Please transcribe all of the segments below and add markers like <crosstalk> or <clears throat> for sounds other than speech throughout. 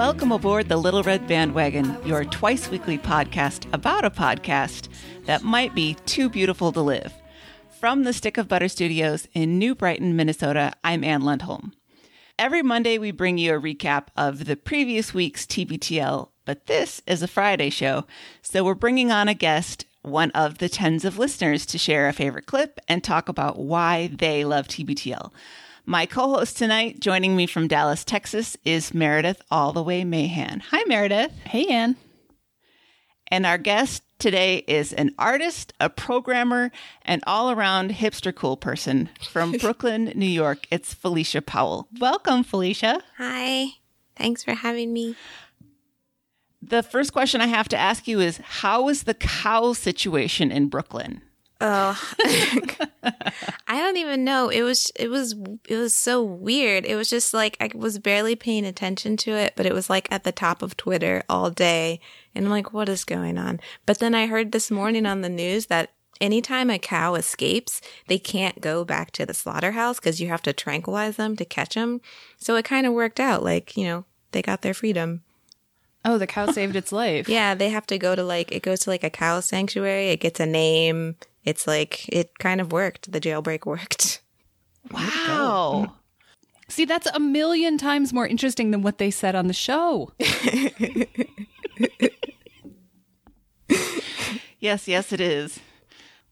Welcome aboard the Little Red Bandwagon, your twice weekly podcast about a podcast that might be too beautiful to live. From the Stick of Butter Studios in New Brighton, Minnesota, I'm Ann Lundholm. Every Monday, we bring you a recap of the previous week's TBTL, but this is a Friday show, so we're bringing on a guest, one of the tens of listeners, to share a favorite clip and talk about why they love TBTL. My co host tonight, joining me from Dallas, Texas, is Meredith All the Way Mahan. Hi, Meredith. Hey, Ann. And our guest today is an artist, a programmer, and all around hipster cool person from <laughs> Brooklyn, New York. It's Felicia Powell. Welcome, Felicia. Hi. Thanks for having me. The first question I have to ask you is How is the cow situation in Brooklyn? Oh, <laughs> I don't even know. It was it was it was so weird. It was just like I was barely paying attention to it, but it was like at the top of Twitter all day, and I'm like, what is going on? But then I heard this morning on the news that anytime a cow escapes, they can't go back to the slaughterhouse because you have to tranquilize them to catch them. So it kind of worked out. Like you know, they got their freedom. Oh, the cow saved its life. <laughs> Yeah, they have to go to like it goes to like a cow sanctuary. It gets a name it's like it kind of worked. The jailbreak <laughs> worked. Wow. See, that's a million times more interesting than what they said on the show. <laughs> yes, yes, it is.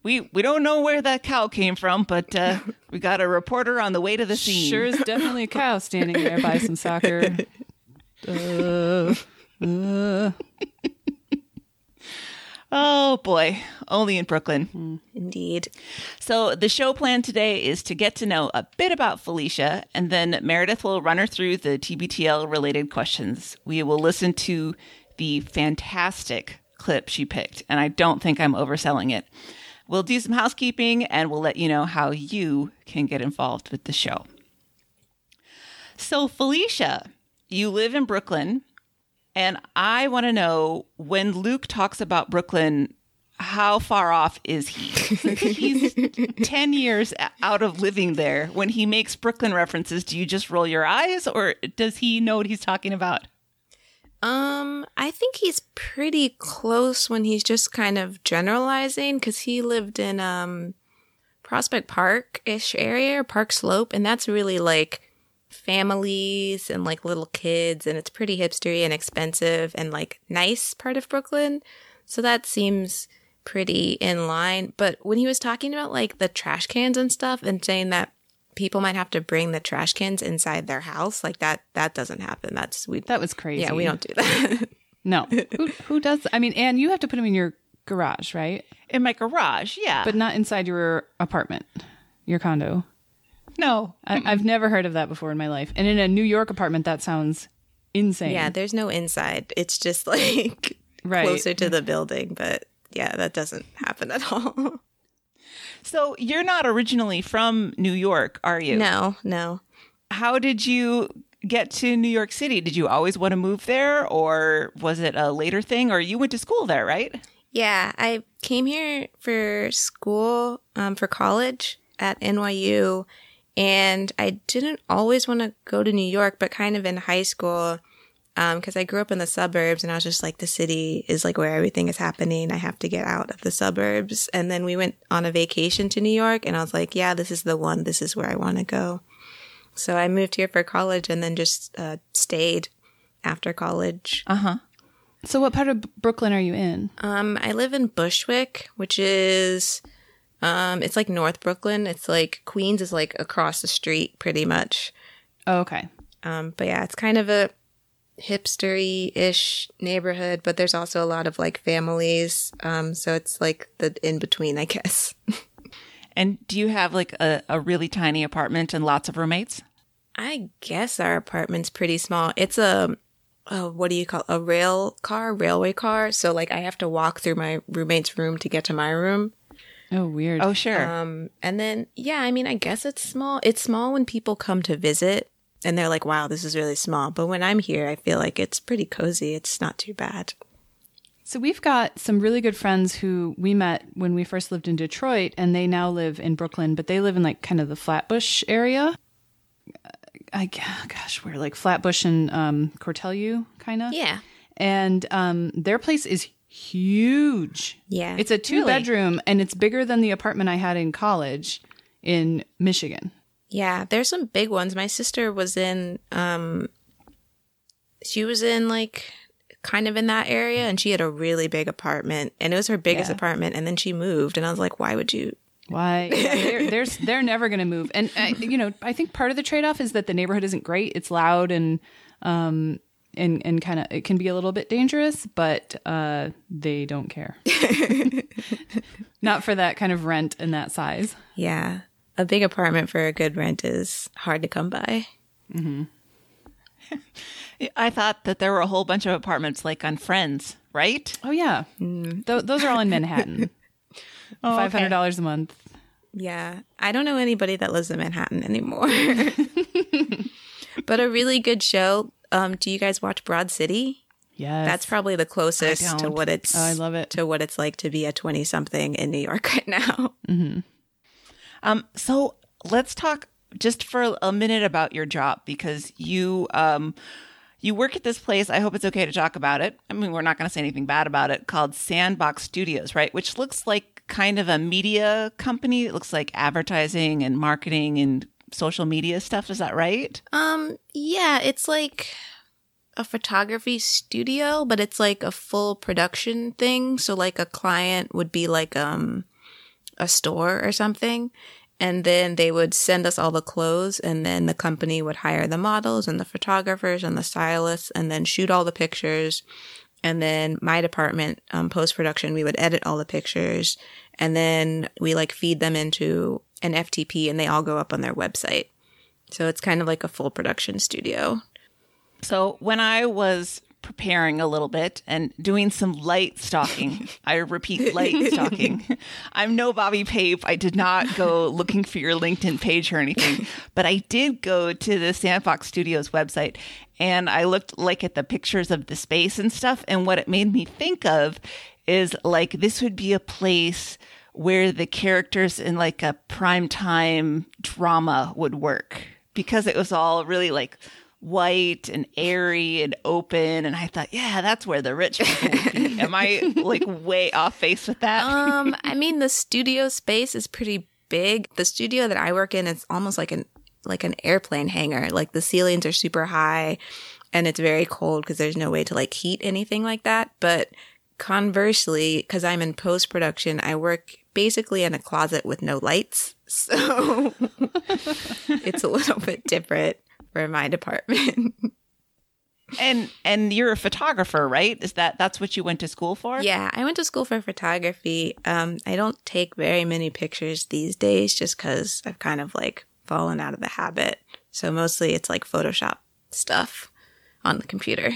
We we don't know where that cow came from, but uh, we got a reporter on the way to the scene. Sure is definitely a cow standing there by some soccer. Uh, uh. <laughs> Oh boy, only in Brooklyn. Indeed. So, the show plan today is to get to know a bit about Felicia, and then Meredith will run her through the TBTL related questions. We will listen to the fantastic clip she picked, and I don't think I'm overselling it. We'll do some housekeeping and we'll let you know how you can get involved with the show. So, Felicia, you live in Brooklyn and I want to know when Luke talks about Brooklyn, how far off is he? <laughs> He's 10 years out of living there. When he makes Brooklyn references, do you just roll your eyes or does he know what he's talking about? Um, I think he's pretty close when he's just kind of generalizing because he lived in um Prospect Park ish area Park Slope, and that's really like families and like little kids and it's pretty hipstery and expensive and like nice part of Brooklyn. So that seems pretty in line. But when he was talking about like the trash cans and stuff and saying that people might have to bring the trash cans inside their house, like that that doesn't happen. That's we That was crazy. Yeah, we don't do that. <laughs> no. Who who does I mean, and you have to put them in your garage, right? In my garage, yeah. But not inside your apartment, your condo. No, I, have never heard of that before in my life. And in a New York apartment, that sounds insane. Yeah, there's no inside. It's just <laughs> like right. closer to the building, but yeah, that doesn't happen at all. <laughs> so you're not originally from New York, are you? No, no. How did you get to New York City? Did you always want to move there, or was it a later thing? Or you went to school there, right? Yeah, I came here for school, um, for college at NYU and I didn't always want to go to New York, but kind of in high school, because um, I grew up in the suburbs and I was just like, the city is like where everything is happening. I have to get out of the suburbs. And then we went on a vacation to New York and I was like, yeah, this is the one. This is where I want to go. So I moved here for college and then just uh, stayed after college. Uh huh. So what part of Brooklyn are you in? Um, I live in Bushwick, which is um, it's like North Brooklyn. It's like Queens is like across the street pretty much. Oh, okay. Um, but yeah, it's kind of a hipstery ish neighborhood, but there's also a lot of like families. Um, so it's like the in between, I guess. and do you have like a, a really tiny apartment and lots of roommates? I guess our apartment's pretty small. It's a, a what do you call a rail car, railway car. So like I have to walk through my roommate's room to get to my room. Oh, weird. Oh, sure. Um, and then, yeah, I mean, I guess it's small. It's small when people come to visit and they're like, wow, this is really small. But when I'm here, I feel like it's pretty cozy. It's not too bad. So we've got some really good friends who we met when we first lived in Detroit, and they now live in Brooklyn, but they live in like kind of the Flatbush area. I gosh, we're like Flatbush and um, Cortelyou, kind of. Yeah. And um, their place is huge. Yeah. It's a two bedroom, and it's bigger than the apartment I had in college in Michigan. Yeah, there's some big ones. My sister was in um she was in like kind of in that area and she had a really big apartment and it was her biggest Yeah. apartment and then she moved and I was like, why would you Why? <laughs> Yeah, they're, they're they're never going to move. And I, you know, I think part of the trade off is that the neighborhood isn't great. It's loud and um and and kind of it can be a little bit dangerous, but uh they don't care. <laughs> <laughs> Not for that kind of rent and that size. Yeah. A big apartment for a good rent is hard to come by. <laughs> I thought that there were a whole bunch of apartments like on Friends, right? Oh yeah, Th- those are all in Manhattan. Five hundred dollars a month. Yeah. I don't know anybody that lives in Manhattan anymore. but a really good show. Um, do you guys watch Broad City? Yes, That's probably the closest to what it's Oh, I love it. to what it's like to be a 20 something in New York <laughs> right now. Um, so let's talk just for a minute about your job because you um you work at this place. I hope it's okay to talk about it. I mean, we're not going to say anything bad about it. Called Sandbox Studios, right? Which looks like kind of a media company. It looks like advertising and marketing and social media stuff. Is that right? Um, yeah, it's like a photography studio, but it's like a full production thing. So like a client would be like um a store or something. And then they would send us all the clothes and then the company would hire the models and the photographers and the stylists and then shoot all the pictures. And then my department, um, post production, we would edit all the pictures and then we like feed them into an FTP and they all go up on their website. So it's kind of like a full production studio. So when I was preparing a little bit and doing some light stalking, I repeat, light <laughs> stalking. I'm no Bobby Pape. I did not go looking for your LinkedIn page or anything, but I did go to the Sandbox Studios website and I looked like at the pictures of the space and stuff. And what it made me think of is like this would be a place where the characters in like a primetime drama would work because it was all really like white and airy and open. And I thought, yeah, that's where the rich people would be. <laughs> Am I like way off base with that? Um, I <laughs> mean, the studio space is pretty big. The studio that I work in is almost like an like an airplane hangar. Like the ceilings are super high, and it's very cold because there's no way to like heat anything like that. But conversely, because I'm in post production, I work basically in a closet with no lights, <laughs> so it's a little bit different for my department. and and you're a photographer, right? Is that that's what you went to school for? Yeah, I went to school for photography. Um, I don't take very many pictures these days just because I've kind of like fallen out of the habit. So mostly it's like Photoshop stuff on the computer.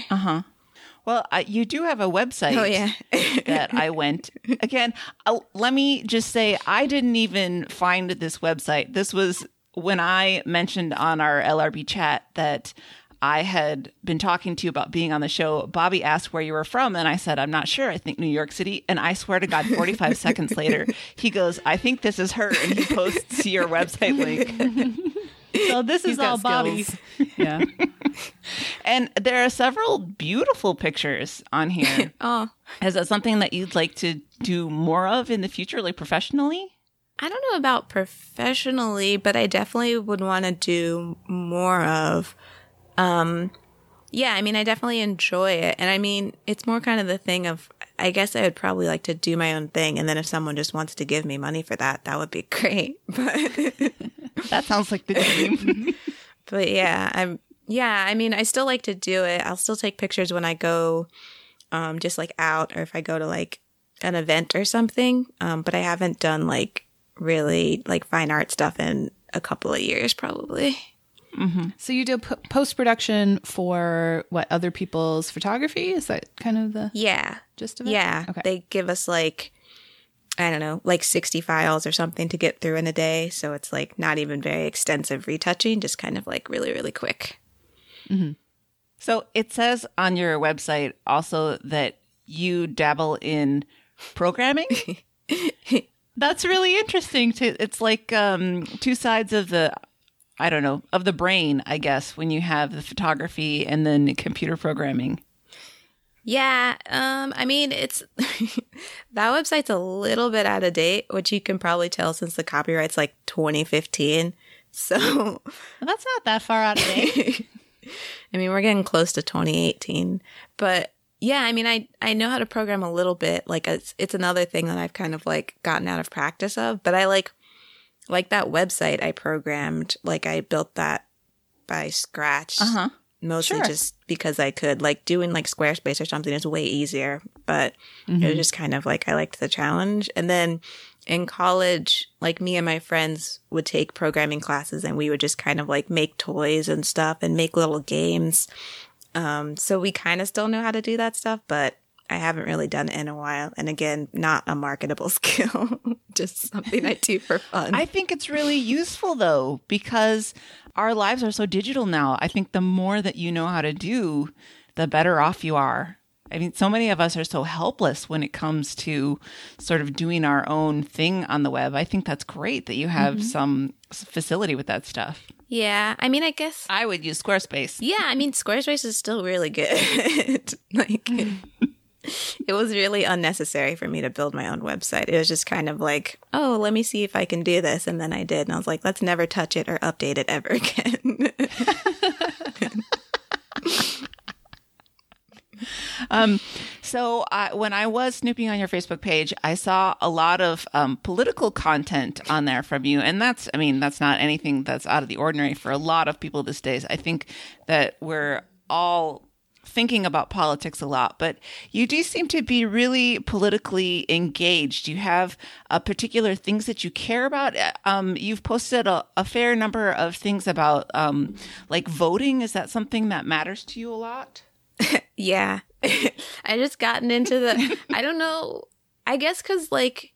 Well, uh, you do have a website. Oh, yeah. <laughs> that I went again. Uh, let me just say, I didn't even find this website. This was when I mentioned on our LRB chat that I had been talking to you about being on the show. Bobby asked where you were from, and I said, I'm not sure. I think New York City. And I swear to God, 45 seconds later, he goes, I think this is her. And he posts your website link. <laughs> So this is all Bobby. Yeah. <laughs> And there are several beautiful pictures on here. <laughs> oh, Is that something that you'd like to do more of in the future, like professionally? I don't know about professionally, but I definitely would want to do more of. Um, yeah, I mean, I definitely enjoy it, and I mean, it's more kind of the thing of. I guess I would probably like to do my own thing, and then if someone just wants to give me money for that, that would be <laughs> great. But <laughs> That sounds like the dream. <laughs> But yeah, I'm yeah, I mean, I still like to do it. I'll still take pictures when I go um just like out or if I go to like an event or something. Um but I haven't done like really like fine art stuff in a couple of years probably. So you do p- post production for what other people's photography? Is that kind of the Yeah. gist of it? Yeah. Okay. They give us like I don't know, like 60 files or something to get through in a day, so it's like not even very extensive retouching, just kind of like really really quick. so it says on your website also that you dabble in programming. <laughs> That's really interesting. To it's like um, two sides of the I don't know, of the brain, I guess, when you have the photography and then computer programming. Yeah, um, I mean, it's <laughs> that website's a little bit out of date, which you can probably tell since the copyright's like 2015. So, well, that's not that far out of date. <laughs> I mean, we're getting close to 2018, but yeah, I mean, I I know how to program a little bit. Like, it's it's another thing that I've kind of like gotten out of practice of. But I like like that website I programmed. Like, I built that by scratch. Uh huh. Mostly Sure. just because I could. Like doing like Squarespace or something is way easier. But it was just kind of like I liked the challenge. And then in college, like me and my friends would take programming classes and we would just kind of like make toys and stuff and make little games. Um, so we kind of still know how to do that stuff, but I haven't really done it in a while. And again, not a marketable <laughs> skill, just something I do for fun. I think it's really useful though, because our lives are so digital now. I think the more that you know how to do, the better off you are. I mean, so many of us are so helpless when it comes to sort of doing our own thing on the web. I think that's great that you have mm-hmm. some facility with that stuff. yeah. I mean, I guess I would use Squarespace. Yeah, I mean, Squarespace is still really good. <laughs> like, <laughs> <laughs> it was really unnecessary for me to build my own website. It was just kind of like, oh, let me see if I can do this. And then I did. And I was like, let's never touch it or update it ever <laughs> again. <laughs> Um, so uh, when I was snooping on your Facebook page, I saw a lot of um, political content on there from you, and that's, I mean, that's not anything that's out of the ordinary for a lot of people these days. I think that we're all thinking about politics a lot, but you do seem to be really politically engaged. You have uh, particular things that you care about. Uh, Um, you've posted a, a fair number of things about um, like voting. Is that something that matters to you a lot? <laughs> yeah. <laughs> I just gotten into the, I don't know. I guess because, like,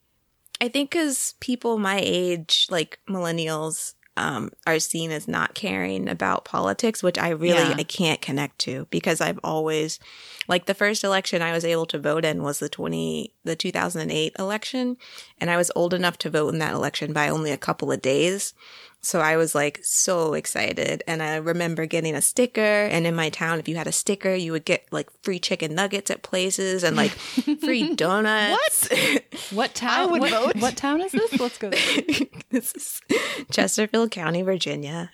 I think because people my age, like millennials, um, are seen as not caring about politics, which I really Yeah. I can't connect to because I've always like the first election I was able to vote in was the twenty the two thousand and eight election, and I was old enough to vote in that election by only a couple of days. So I was like so excited. And I remember getting a sticker. And in my town, if you had a sticker, you would get like free chicken nuggets at places and like free <laughs> donuts. What? What <laughs> town? I would what, vote. what town is this? Let's go. There. <laughs> this is Chesterfield County, Virginia.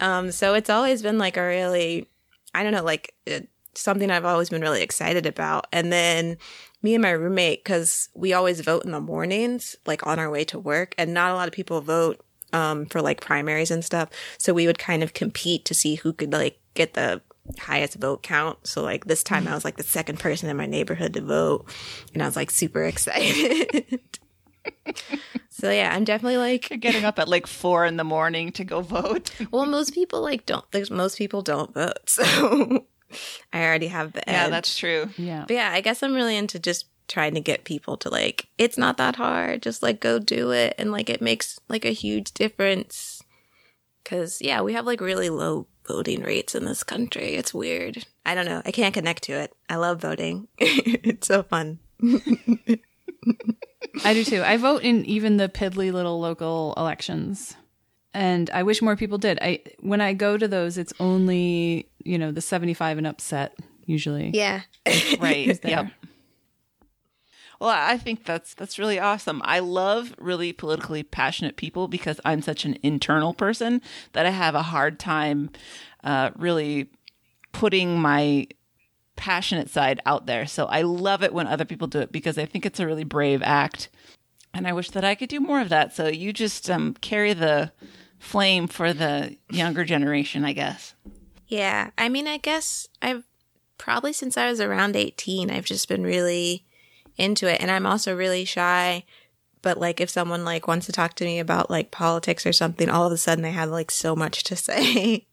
um, so it's always been like a really, I don't know, like uh, something I've always been really excited about. And then me and my roommate, because we always vote in the mornings, like on our way to work, and not a lot of people vote um, for like primaries and stuff. So we would kind of compete to see who could like get the highest vote count. So like this time I was like the second person in my neighborhood to vote, and I was like super <laughs> excited. so yeah, I'm definitely like You're getting up at like four in the morning to go vote. <laughs> well, most people like don't. There's most people don't vote, <laughs> so I already have the edge. yeah, that's true. Yeah. But yeah, I guess I'm really into just trying to get people to like. It's not that hard. Just like go do it, and like it makes like a huge difference. Cause yeah, we have like really low voting rates in this country. It's weird. I don't know. I can't connect to it. I love voting. <laughs> it's so fun. I do too. I vote in even the piddly little local elections. And I wish more people did. I when I go to those it's only, you know, the 75 and upset usually. Yeah. Right. <laughs> there. yep. Well, I think that's that's really awesome. I love really politically passionate people because I'm such an internal person that I have a hard time uh, really putting my passionate side out there. So I love it when other people do it because I think it's a really brave act, and I wish that I could do more of that. So you just um, carry the flame for the younger generation, I guess. Yeah. I mean, I guess I've probably since I was around 18, I've just been really into it. And I'm also really shy. But like if someone like wants to talk to me about like politics or something, all of a sudden they have like so much to <laughs> say.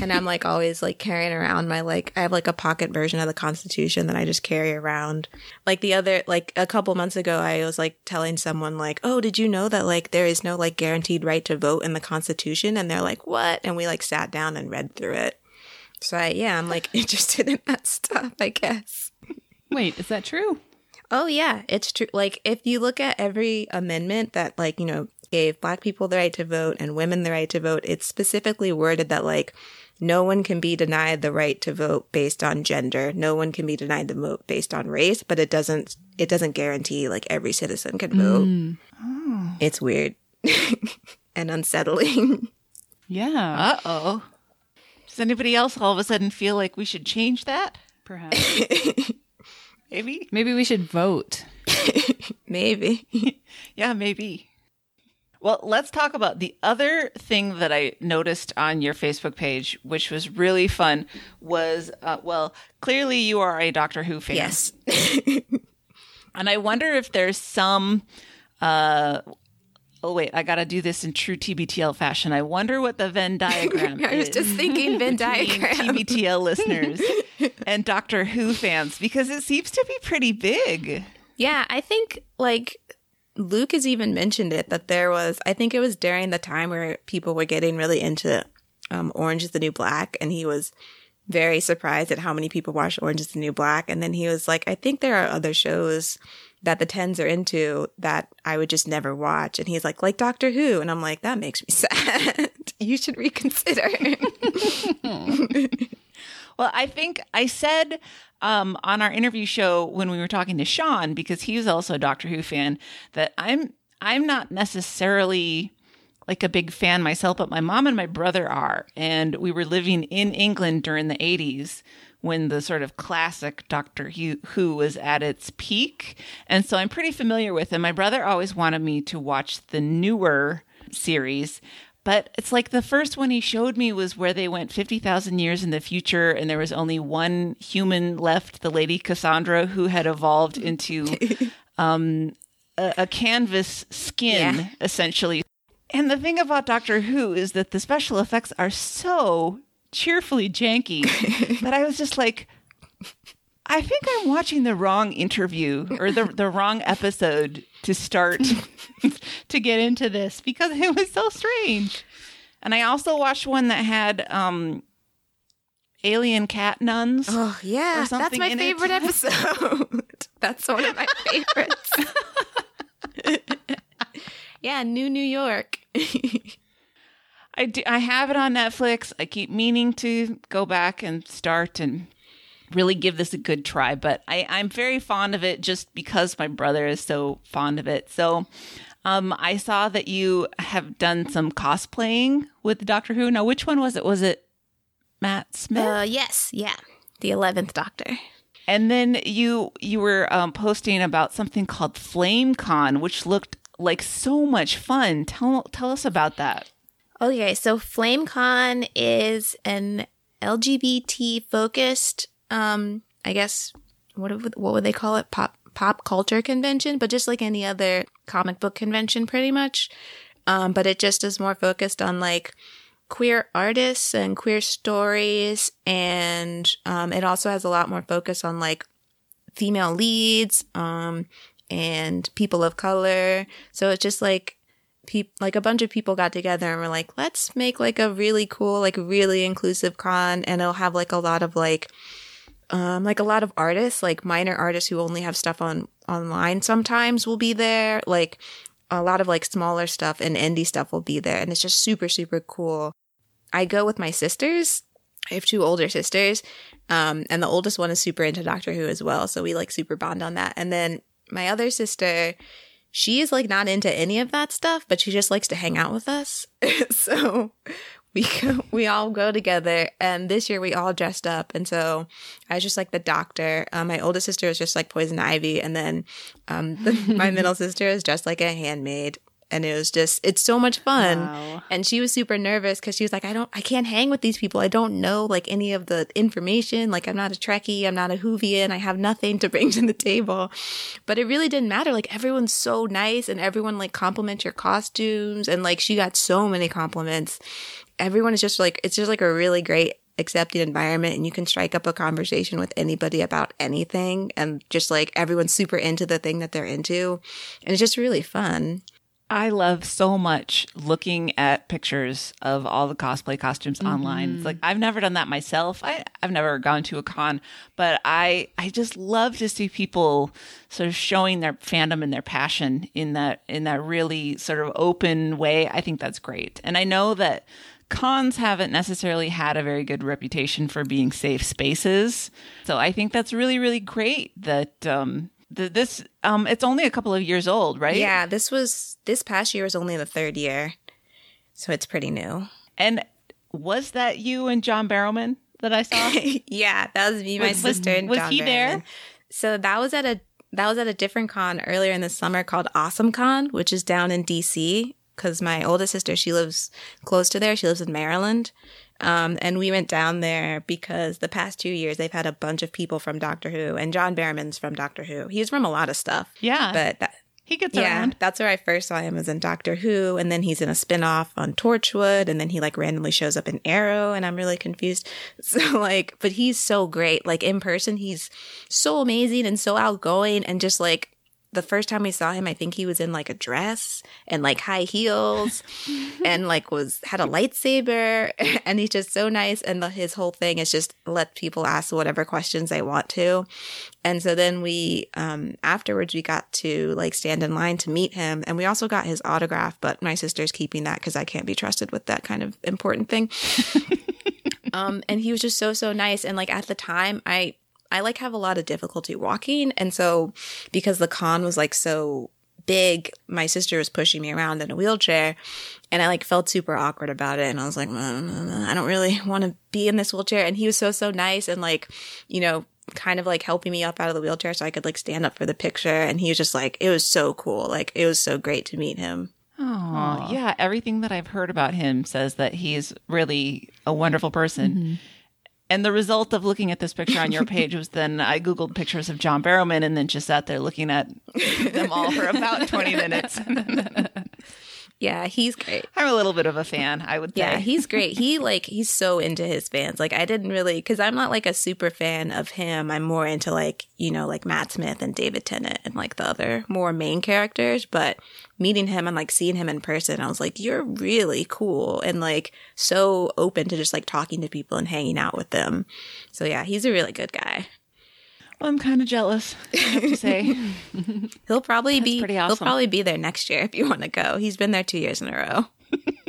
and I'm like always like carrying around my like I have like a pocket version of the Constitution that I just carry around. Like the other like a couple months ago I was like telling someone like, "Oh, did you know that like there is no like guaranteed right to vote in the Constitution?" And they're like, "What?" And we like sat down and read through it. So I, yeah, I'm like <laughs> interested in that stuff, I guess. Wait, is that true? Oh yeah, it's true. Like if you look at every amendment that like, you know, gave black people the right to vote and women the right to vote, it's specifically worded that like no one can be denied the right to vote based on gender. No one can be denied the vote based on race, but it doesn't it doesn't guarantee like every citizen can vote. Mm. Oh. It's weird <laughs> and unsettling. Yeah. Uh oh. Does anybody else all of a sudden feel like we should change that? Perhaps. <laughs> Maybe. Maybe we should vote. <laughs> Maybe. <laughs> Yeah, maybe. Well, let's talk about the other thing that I noticed on your Facebook page, which was really fun. Was uh, well, clearly you are a Doctor Who fan. yes. <laughs> And I wonder if there's some. Uh, oh wait, I got to do this in true TBTL fashion. I wonder what the Venn <laughs> diagram I was is just thinking Venn <laughs> between diagram. TBTL listeners <laughs> and Doctor Who fans because it seems to be pretty big. Yeah, I think like Luke has even mentioned it that there was I think it was during the time where people were getting really into um, Orange is the New Black and he was very surprised at how many people watched Orange is the New Black and then he was like I think there are other shows that the tens are into that I would just never watch and he's like like Doctor Who and I'm like that makes me <laughs> sad. you should reconsider. <laughs> Well, I think I said um, on our interview show when we were talking to Sean because he's also a Doctor Who fan that I'm I'm not necessarily like a big fan myself, but my mom and my brother are, and we were living in England during the '80s when the sort of classic Doctor Who was at its peak, and so I'm pretty familiar with him. My brother always wanted me to watch the newer series. But it's like the first one he showed me was where they went 50,000 years in the future and there was only one human left, the lady Cassandra, who had evolved <laughs> into <laughs> um, a, a canvas skin, Yeah. essentially. And the thing about Doctor Who is that the special effects are so cheerfully janky <laughs> that I was just like, I think I'm watching the wrong interview or the the wrong episode to start <laughs> <laughs> to get into this because it was so strange. And I also watched one that had um alien cat nuns. Oh yeah, that's my in it. favorite episode. that's one of my favorites. yeah, New New York. I do, I have it on Netflix. I keep meaning to go back and start and really give this a good try, but I, I'm very fond of it just because my brother is so fond of it. So um, I saw that you have done some cosplaying with Doctor Who. Now, which one was it? Was it Matt Smith? uh, yes, yeah, the eleventh Doctor. and then you you were um, posting about something called FlameCon, which looked like so much fun. Tell tell us about that. Okay, so FlameCon is an LGBT focused, um, I guess what what would they call it? Pop pop culture convention, but just like any other comic book convention, pretty much. Um, but it just is more focused on like queer artists and queer stories, and um, it also has a lot more focus on like female leads, um, and people of color. So it's just like peop- like a bunch of people got together and were like, let's make like a really cool, like really inclusive con, and it'll have like a lot of like, um, like a lot of artists, like minor artists who only have stuff on online. Sometimes will be there, like a lot of like smaller stuff and indie stuff will be there, and it's just super super cool. I go with my sisters. I have two older sisters, um, and the oldest one is super into Doctor Who as well, so we like super bond on that. And then my other sister, she is like not into any of that stuff, but she just likes to hang out with us. <laughs> so we we all go together, and this year we all dressed up, and so I was just like the doctor. Um, my oldest sister was just like Poison Ivy, and then um, the, <laughs> my middle sister is dressed like a handmaid. And it was just, it's so much fun. Wow. And she was super nervous because she was like, I don't, I can't hang with these people. I don't know like any of the information. Like, I'm not a Trekkie. I'm not a Whovian. I have nothing to bring to the table. But it really didn't matter. Like, everyone's so nice and everyone like compliments your costumes. And like, she got so many compliments. Everyone is just like, it's just like a really great accepting environment and you can strike up a conversation with anybody about anything and just like everyone's super into the thing that they're into and it's just really fun I love so much looking at pictures of all the cosplay costumes online. It's like I've never done that myself. I, I've never gone to a con, but I I just love to see people sort of showing their fandom and their passion in that in that really sort of open way. I think that's great. And I know that cons haven't necessarily had a very good reputation for being safe spaces. So I think that's really, really great that um, th- this um, it's only a couple of years old, right? Yeah, this was this past year was only the third year, so it's pretty new. And was that you and John Barrowman that I saw? <laughs> yeah, that was me, my Was- sister, and was John he there? So that was at a that was at a different con earlier in the summer called Awesome Con, which is down in DC. Because my oldest sister, she lives close to there. She lives in Maryland, um, and we went down there because the past two years they've had a bunch of people from Doctor Who, and John Barrowman's from Doctor Who. He's from a lot of stuff, yeah, but that, he gets yeah, around. that's where I first saw him was in Doctor Who, and then he's in a spin-off on Torchwood, and then he like randomly shows up in Arrow, and I'm really confused. <laughs> So like, but he's so great. Like in person, he's so amazing and so outgoing, and just like the first time we saw him, I think he was in like a dress and like high heels, <laughs> and like was had a lightsaber, <laughs> and he's just so nice. And the, his whole thing is just let people ask whatever questions they want to. And so then we, um, afterwards, we got to like stand in line to meet him. And we also got his autograph, but my sister's keeping that because I can't be trusted with that kind of important thing. <laughs> um, and he was just so, so nice. And like at the time, I, I like have a lot of difficulty walking. And so because the con was like so big, my sister was pushing me around in a wheelchair and I like felt super awkward about it. And I was like, "Mm, I don't really <laughs> want to be in this wheelchair. And he was so, so nice and like, you know, kind of like helping me up out of the wheelchair so I could like stand up for the picture. And he was just like, it was so cool. Like it was so great to meet him. Oh, yeah. Everything that I've heard about him says that he's really a wonderful person. And the result of looking at this picture on your <laughs> page was then I Googled pictures of John Barrowman and then just sat there looking at them all for about 20 minutes. <laughs> Yeah, he's great. I'm a little bit of a fan, I would say. Yeah, he's <laughs> great. He like he's so into his fans. Like I didn't really because I'm not like a super fan of him. I'm more into like you know like Matt Smith and David Tennant and like the other more main characters. But meeting him and like seeing him in person, I was like, you're really cool and like so open to just like talking to people and hanging out with them. So yeah, he's a really good guy. Well, I'm kind of jealous, I have to say. <laughs> He'll probably be pretty he'll probably be there next year if you want to go. He's been there two years in a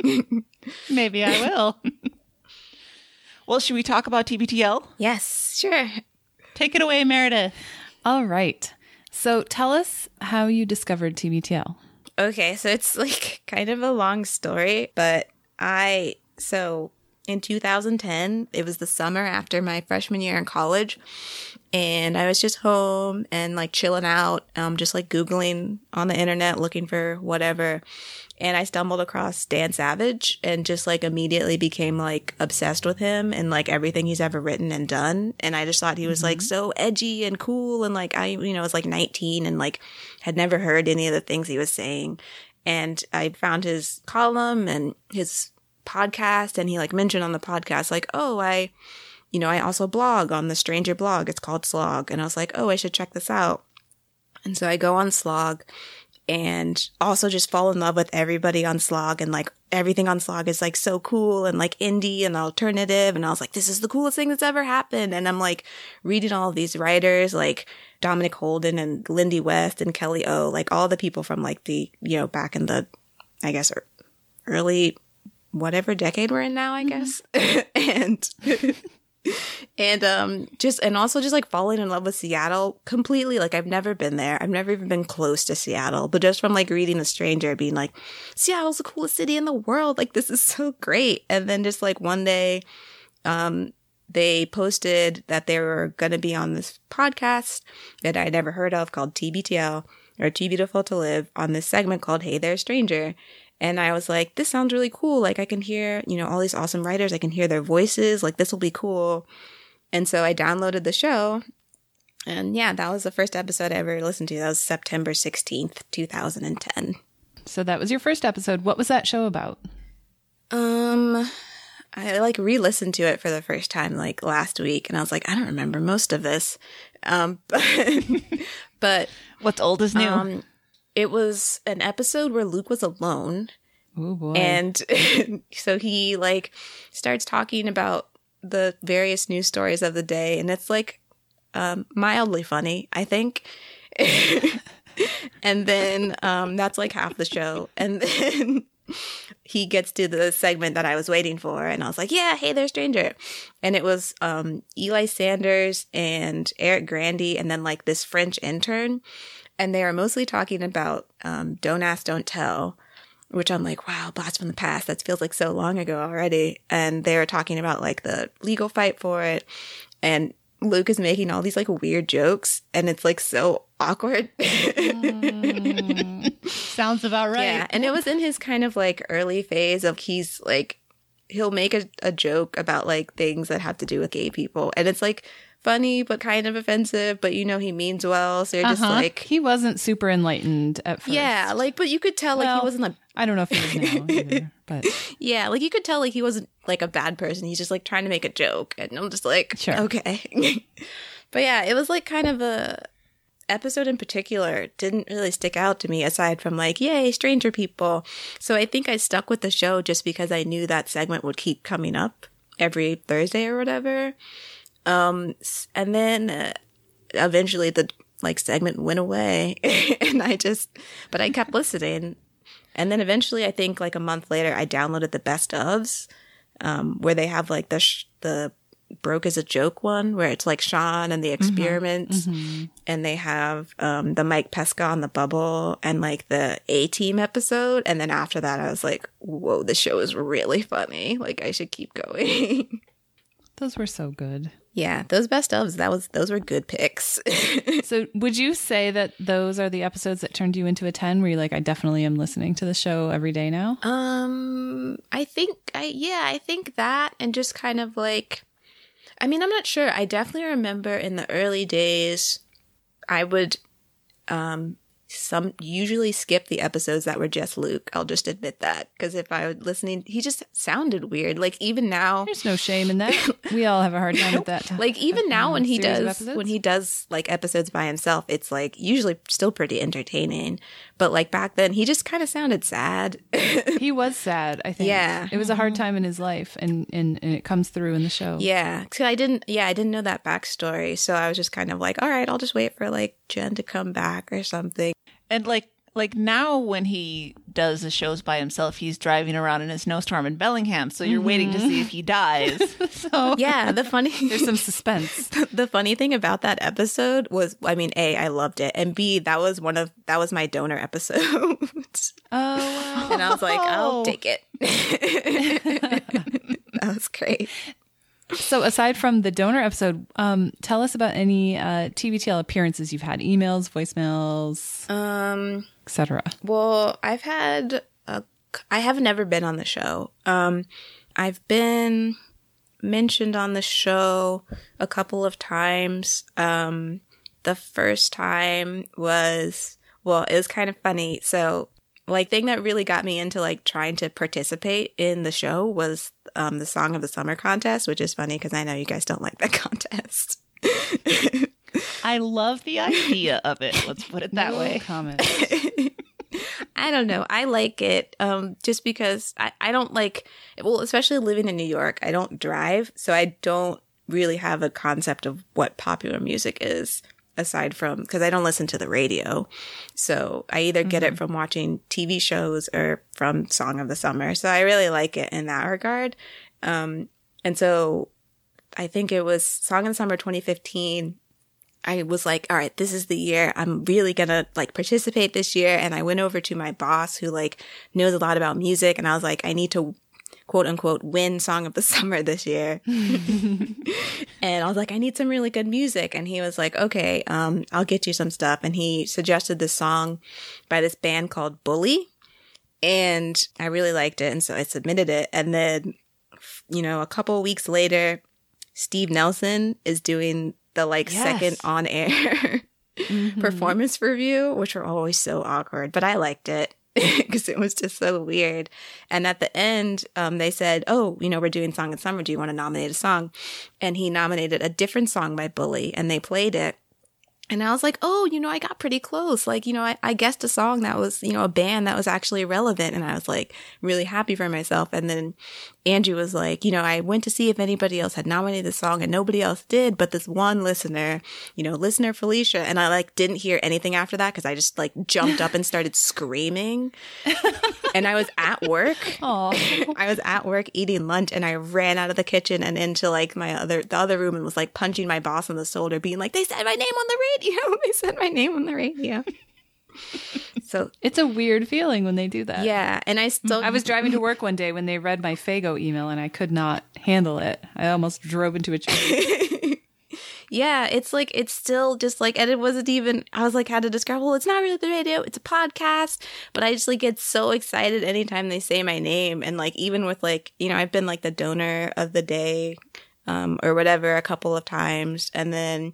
row. <laughs> Maybe I will. well, should we talk about TBTL? Yes, sure. Take it away, Meredith. All right. So tell us how you discovered TBTL. Okay, so it's like <laughs> kind of a long story, but I so in 2010, it was the summer after my freshman year in college, and I was just home and like chilling out, um, just like googling on the internet looking for whatever, and I stumbled across Dan Savage and just like immediately became like obsessed with him and like everything he's ever written and done, and I just thought he was like so edgy and cool, and like I you know was like 19 and like had never heard any of the things he was saying. And I found his column and his podcast, and he like mentioned on the podcast, like, oh, I, you know, I also blog on the Stranger blog. It's called Slog. And I was like, oh, I should check this out. And so I go on Slog and also just fall in love with everybody on Slog and like everything on Slog is like so cool and like indie and alternative. And I was like, this is the coolest thing that's ever happened. And I'm like reading all these writers like Dominic Holden and Lindy West and Kelly O, like all the people from like the, you know, back in the, I guess, early, whatever decade we're in now, I guess. <laughs> and, and um just and also just like falling in love with Seattle completely like I've never been there. I've never even been close to Seattle, but just from like reading The Stranger being like Seattle's the coolest city in the world. Like this is so great. And then just like one day um they posted that they were going to be on this podcast that I never heard of called TBTL or Too Beautiful to Live on this segment called Hey There Stranger. And I was like, this sounds really cool. Like I can hear, you know, all these awesome writers. I can hear their voices. Like this will be cool. And so I downloaded the show. And yeah, that was the first episode I ever listened to. That was September 16th, 2010. So that was your first episode. What was that show about? Um, I like re-listened to it for the first time like last week, and I was like, I don't remember most of this. Um, but, <laughs> but What's old is new. um, it was an episode where Luke was alone. Oh and <laughs> so he like starts talking about the various news stories of the day. And it's like um mildly funny i think. <laughs> And then um that's like half the show. And then <laughs> he gets to the segment that i was waiting for. And i was like yeah hey there stranger. And it was um eli sanders and eric grandy and then like this french intern and they are mostly talking about um don't ask don't tell which I'm like, wow, blast from the past. That feels like so long ago already. And they were talking about like the legal fight for it. And Luke is making all these like weird jokes and it's like so awkward. Sounds about right. Yeah. And it was in his kind of like early phase of he's like, he'll make a, a joke about like things that have to do with gay people. And it's like funny, but kind of offensive, but you know, he means well. So you're just Uh-huh. like, he wasn't super enlightened at first. yeah, like, but you could tell like he wasn't like, I don't know if he is now either, <laughs> but Yeah, like you could tell like he wasn't like a bad person. He's just like trying to make a joke. And I'm just like, Sure. okay. <laughs> but yeah, it was like kind of a episode in particular didn't really stick out to me aside from like, yay, stranger people. So I think I stuck with the show just because I knew that segment would keep coming up every Thursday or whatever. Um and then uh, eventually the like segment went away <laughs> and I just but I kept listening and then eventually, I think like a month later, I downloaded the best ofs, um, where they have like the sh- the broke as a joke one, where it's like Sean and the experiments, and they have um, the Mike Pesca on the bubble and like the A Team episode. And then after that, I was like, whoa, the show is really funny. Like I should keep going. <laughs> those were so good. yeah, those best ofs. That was those were good picks. <laughs> So, would you say that those are the episodes that turned you into a 10 where you're like, I definitely am listening to the show every day now? Um, I think I yeah, I think that and just kind of like I mean, I'm not sure. I definitely remember in the early days I would um some usually skip the episodes that were just Luke. I'll just admit that because if I was listening, he just sounded weird. Like even now, There's no shame in that. <laughs> We all have a hard time with that. Time. Like even now when he does when he does like episodes by himself, it's like usually still pretty entertaining. But like back then, he just kind of sounded sad. <laughs> he was sad, I think. Yeah. It was a hard mm-hmm. time in his life, and, and, and it comes through in the show. Yeah, because I didn't. Yeah, I didn't know that backstory, so I was just kind of like, all right, I'll just wait for like Jen to come back or something. And like like now when he does the shows by himself, he's driving around in a snowstorm in Bellingham, so you're waiting to see if he dies. <laughs> so Yeah, the funny <laughs> There's some suspense. <laughs> the funny thing about that episode was, I mean, a I loved it, and b that was one of that was my donor episode, Oh, wow. and I was like, I'll Oh. take it. that was great. So, aside from the donor episode, um, tell us about any uh, TBTL appearances you've had emails, voicemails, Um. etc. Well, I've had a, I have never been on the show. Um, I've been mentioned on the show a couple of times. Um, the first time was well, it was kind of funny. So, like, thing that really got me into like trying to participate in the show was um the Song of the Summer contest, which is funny because I know you guys don't like that <laughs> contest. I love the idea of it. Let's put it that way. Comment. <laughs> I don't know. I like it um, just because I, I don't like, well, especially living in New York, I don't drive. So I don't really have a concept of what popular music is aside from, because I don't listen to the radio. So I either get it from watching TV shows or from Song of the Summer. So I really like it in that regard. Um, and so I think it was Song of the Summer 2015. I was like, all right, this is the year. I'm really gonna like participate this year. And I went over to my boss who like knows a lot about music. And I was like, I need to quote unquote win song of the <laughs> summer this year. <laughs> and I was like, I need some really good music. And he was like, okay, um, I'll get you some stuff. And he suggested this song by this band called Bully. And I really liked it. And so I submitted it. And then, you know, a couple of weeks later, Steve Nelson is doing the like Yes. second on air <laughs> performance review, which are always so awkward, but I liked it <laughs> because it was just so weird. And at the end, um, they said, Oh, you know, we're doing Song of Summer. Do you want to nominate a song? And he nominated a different song by Bully and they played it. And I was like, oh, you know, I got pretty close. Like, you know, I, I guessed a song that was, you know, a band that was actually relevant. And I was like really happy for myself. And then Andrew was like, you know, I went to see if anybody else had nominated the song and nobody else did, but this one listener, you know, listener Felicia. And I like didn't hear anything after that because I just like jumped up and started screaming. <laughs> and I was at work. I was at work eating lunch and I ran out of the kitchen and into like my other the other room and was like punching my boss on the shoulder, being like, They said my name on the radio. <laughs> they said my name on the radio. So it's a weird feeling when they do that. yeah, and I still I was driving to work one day when they read my Fago email and I could not handle it. I almost drove into a tree. <laughs> Yeah, it's like it's still just like, and it wasn't even. I was like, how to describe? Well, it's not really the radio; it's a podcast. But I just like get so excited anytime they say my name, and like even with like you know, I've been like the donor of the day, um, or whatever a couple of times, and then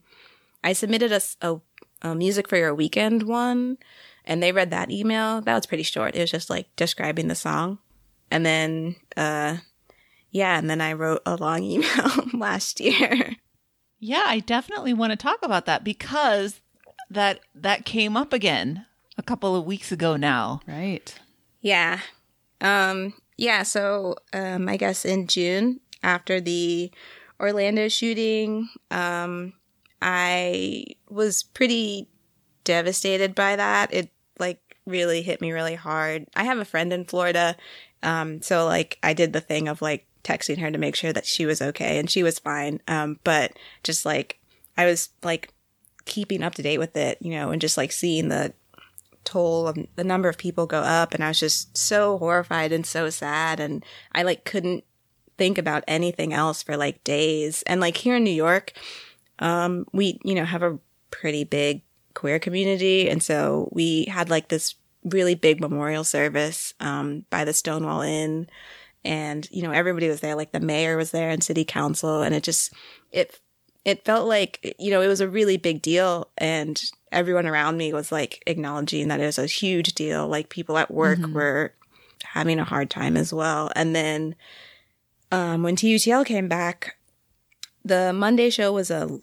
I submitted a, a- a music for your weekend one, and they read that email. That was pretty short. It was just like describing the song, and then uh, yeah, and then I wrote a long <laughs> email last year. Yeah, I definitely want to talk about that because that that came up again a couple of weeks ago now. right. Yeah. Um yeah, so um I guess in June after the Orlando shooting, um I was pretty devastated by that. It like really hit me really hard. I have a friend in Florida. Um so like I did the thing of like texting her to make sure that she was okay and she was fine. Um but just like I was like keeping up to date with it, you know, and just like seeing the toll of the number of people go up and I was just so horrified and so sad and I like couldn't think about anything else for like days. And like here in New York, um we, you know, have a pretty big queer community. And so we had like this really big memorial service um by the Stonewall Inn. And you know everybody was there. Like the mayor was there and city council. And it just it it felt like you know it was a really big deal. And everyone around me was like acknowledging that it was a huge deal. Like people at work were having a hard time as well. And then um when TBTL came back the Monday show was a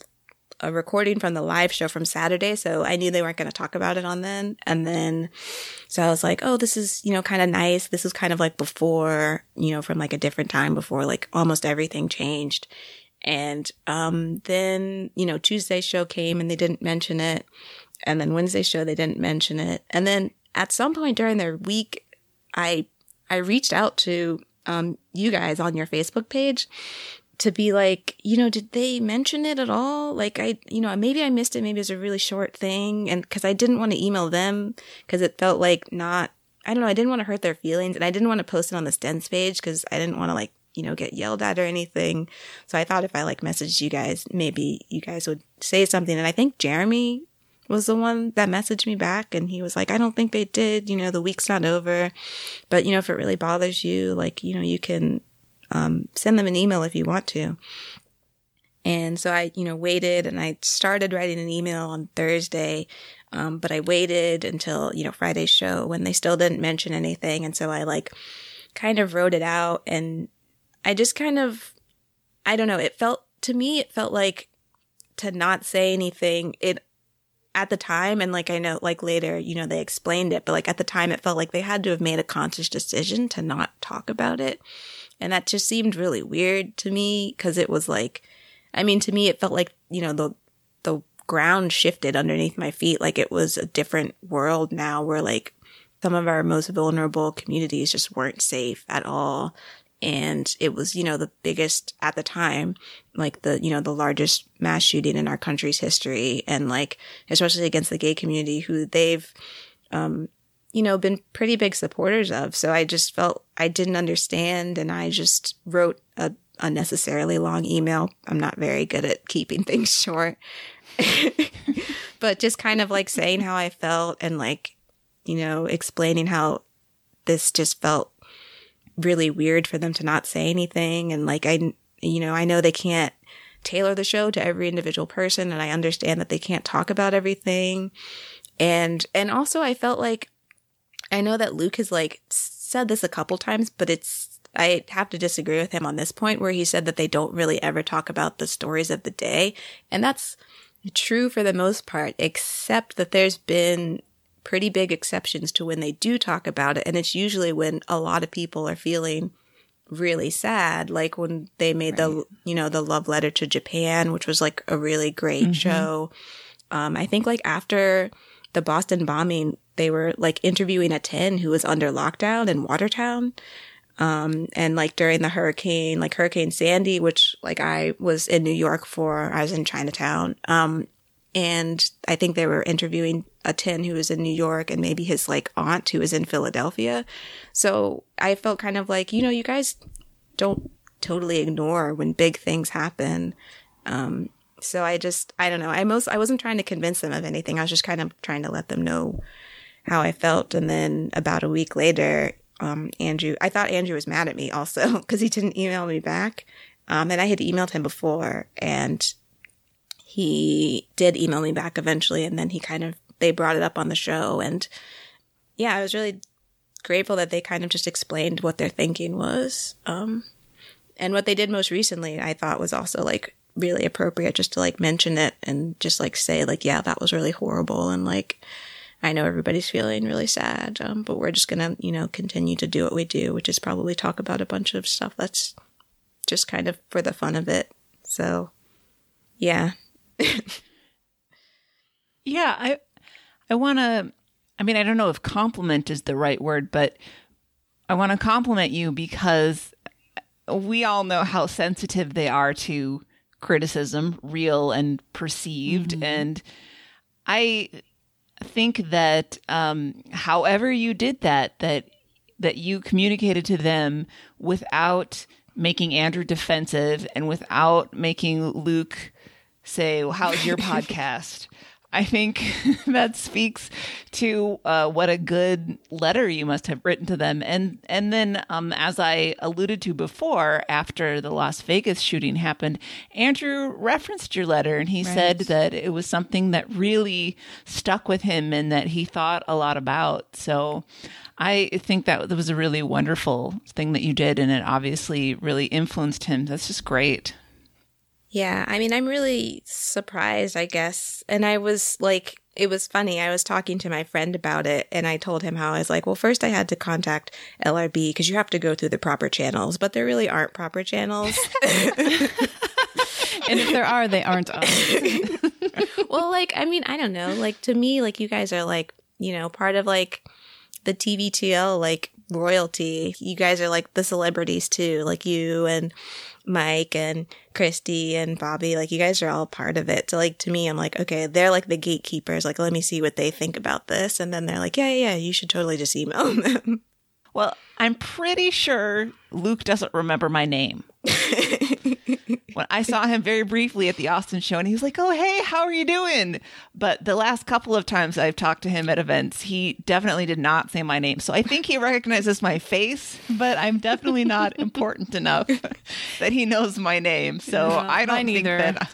a recording from the live show from Saturday so I knew they weren't going to talk about it on then and then so I was like oh this is you know kind of nice this was kind of like before you know from like a different time before like almost everything changed and um, then, you know, Tuesday show came and they didn't mention it. And then Wednesday show, they didn't mention it. And then at some point during their week, I, I reached out to, um, you guys on your Facebook page to be like, you know, did they mention it at all? Like I, you know, maybe I missed it. Maybe it was a really short thing. And cause I didn't want to email them cause it felt like not, I don't know. I didn't want to hurt their feelings and I didn't want to post it on the Stens page cause I didn't want to like, you know, get yelled at or anything. So I thought if I like messaged you guys, maybe you guys would say something. And I think Jeremy was the one that messaged me back and he was like, I don't think they did. You know, the week's not over. But, you know, if it really bothers you, like, you know, you can um, send them an email if you want to. And so I, you know, waited and I started writing an email on Thursday. Um, but I waited until, you know, Friday's show when they still didn't mention anything. And so I like kind of wrote it out and I just kind of, I don't know, it felt, to me, it felt like to not say anything, it, at the time, and like I know, like later, you know, they explained it, but like at the time, it felt like they had to have made a conscious decision to not talk about it. And that just seemed really weird to me because it was like, I mean, to me, it felt like, you know, the, the ground shifted underneath my feet. Like it was a different world now where like some of our most vulnerable communities just weren't safe at all. And it was, you know, the biggest at the time, like the, you know, the largest mass shooting in our country's history. And like, especially against the gay community who they've, um, you know, been pretty big supporters of. So I just felt I didn't understand and I just wrote a unnecessarily long email. I'm not very good at keeping <laughs> things short. <laughs> but just kind of like saying how I felt and like, you know, explaining how this just felt really weird for them to not say anything. And like, I, you know, I know they can't tailor the show to every individual person and I understand that they can't talk about everything. And, and also I felt like, I know that Luke has like said this a couple times, but it's, I have to disagree with him on this point where he said that they don't really ever talk about the stories of the day. And that's, true for the most part, except that there's been pretty big exceptions to when they do talk about it. And it's usually when a lot of people are feeling really sad, like when they made right. the, you know, the love letter to Japan, which was like a really great mm-hmm. show. Um, I think like after the Boston bombing, they were like interviewing a 10 who was under lockdown in Watertown. Um, and like during the hurricane, like Hurricane Sandy, which like I was in New York for, I was in Chinatown. Um, and I think they were interviewing a 10 who was in New York and maybe his like aunt who was in Philadelphia. So I felt kind of like, you know, you guys don't totally ignore when big things happen. Um, so I just, I don't know. I most, I wasn't trying to convince them of anything. I was just kind of trying to let them know how I felt. And then about a week later, um, Andrew, I thought Andrew was mad at me also <laughs> because he didn't email me back. Um, and I had emailed him before and he did email me back eventually. And then he kind of, they brought it up on the show. And yeah, I was really grateful that they kind of just explained what their thinking was. Um, and what they did most recently, I thought was also like really appropriate just to like mention it and just like say like, yeah, that was really horrible. And like, I know everybody's feeling really sad, um, but we're just gonna, you know, continue to do what we do, which is probably talk about a bunch of stuff that's just kind of for the fun of it. So, yeah. <laughs> yeah, I I want to I mean, I don't know if compliment is the right word, but I want to compliment you because we all know how sensitive they are to criticism, real and perceived, mm-hmm. and I think that um, however you did that, that that you communicated to them without making Andrew defensive and without making Luke say, well, "How's your <laughs> podcast?" I think <laughs> that speaks to uh, what a good letter you must have written to them. And and then, um, as I alluded to before, after the Las Vegas shooting happened, Andrew referenced your letter, and he right. said that it was something that really stuck with him and that he thought a lot about. So. I think that was a really wonderful thing that you did, and it obviously really influenced him. That's just great. Yeah, I mean, I'm really surprised, I guess. And I was like, it was funny. I was talking to my friend about it, and I told him how I was like, well, first I had to contact LRB because you have to go through the proper channels, but there really aren't proper channels. <laughs> and if there are, they aren't <laughs> <laughs> well, like, I mean, I don't know. Like, to me, like, you guys are like, you know, part of like the TBTL, like, royalty. You guys are like the celebrities too, like you and Mike and Christy and Bobby, like you guys are all part of it. So like to me, I'm like, okay, they're like the gatekeepers. Like, let me see what they think about this. And then they're like, yeah, yeah, you should totally just email <laughs> them. Well, I'm pretty sure Luke doesn't remember my name. <laughs> when I saw him very briefly at the Austin show, and he was like, "Oh, hey, how are you doing?" But the last couple of times I've talked to him at events, he definitely did not say my name. So I think he recognizes my face, but I'm definitely not <laughs> important enough <laughs> that he knows my name. So I don't think either. that.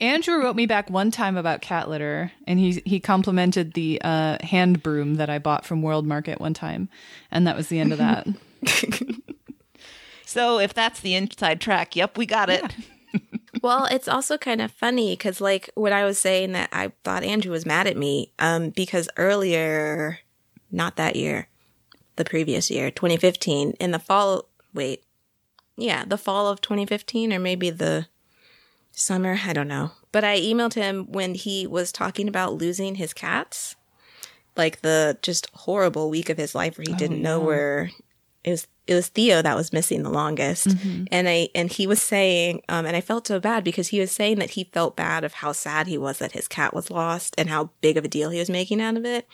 Andrew wrote me back one time about cat litter, and he he complimented the uh, hand broom that I bought from World Market one time, and that was the end of that. So if that's the inside track, yep, we got it. Yeah. well, it's also kind of funny because, like, when I was saying that I thought Andrew was mad at me, um, because earlier, not that year, the previous year, 2015, in the fall. Wait, yeah, the fall of 2015, or maybe the summer. I don't know. But I emailed him when he was talking about losing his cats, like the just horrible week of his life where he oh, didn't know where it was. It was Theo that was missing the longest, mm-hmm. and I and he was saying, um, and I felt so bad because he was saying that he felt bad of how sad he was that his cat was lost and how big of a deal he was making out of it.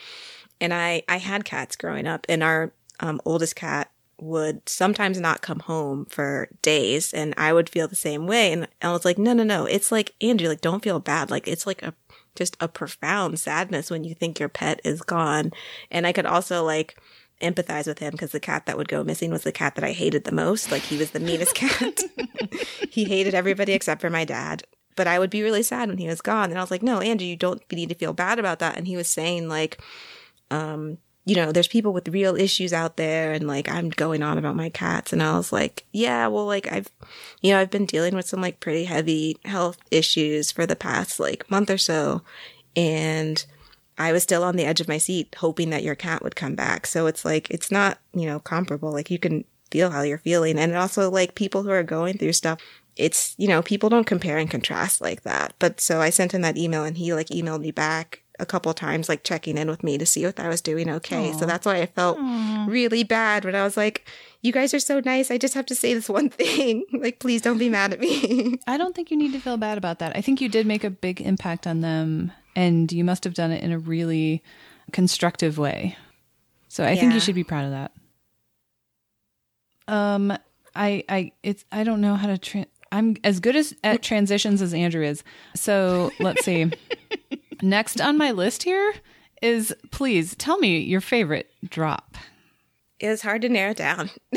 And I I had cats growing up, and our um, oldest cat would sometimes not come home for days and I would feel the same way. And I was like, no, no, no. It's like, Andrew, like, don't feel bad. Like, it's like a, just a profound sadness when you think your pet is gone. And I could also like empathize with him because the cat that would go missing was the cat that I hated the most. Like, he was the meanest cat. <laughs> he hated everybody except for my dad. But I would be really sad when he was gone. And I was like, no, Andrew, you don't need to feel bad about that. And he was saying, like, um, you know, there's people with real issues out there and like I'm going on about my cats and I was like, yeah, well like I've you know, I've been dealing with some like pretty heavy health issues for the past like month or so and I was still on the edge of my seat hoping that your cat would come back. So it's like it's not, you know, comparable. Like you can feel how you're feeling and also like people who are going through stuff it's you know people don't compare and contrast like that but so i sent him that email and he like emailed me back a couple times, like checking in with me to see if I was doing okay. Aww. So that's why I felt Aww. really bad when I was like, you guys are so nice. I just have to say this one <laughs> thing. like, please don't be mad at me. I don't think you need to feel bad about that. I think you did make a big impact on them and you must have done it in a really constructive way. So I yeah. think you should be proud of that. Um, I, I, it's, I don't know how to, tra- I'm as good as at transitions as Andrew is. So let's see. <laughs> Next on my list here is please tell me your favorite drop. It's hard to narrow down. <laughs>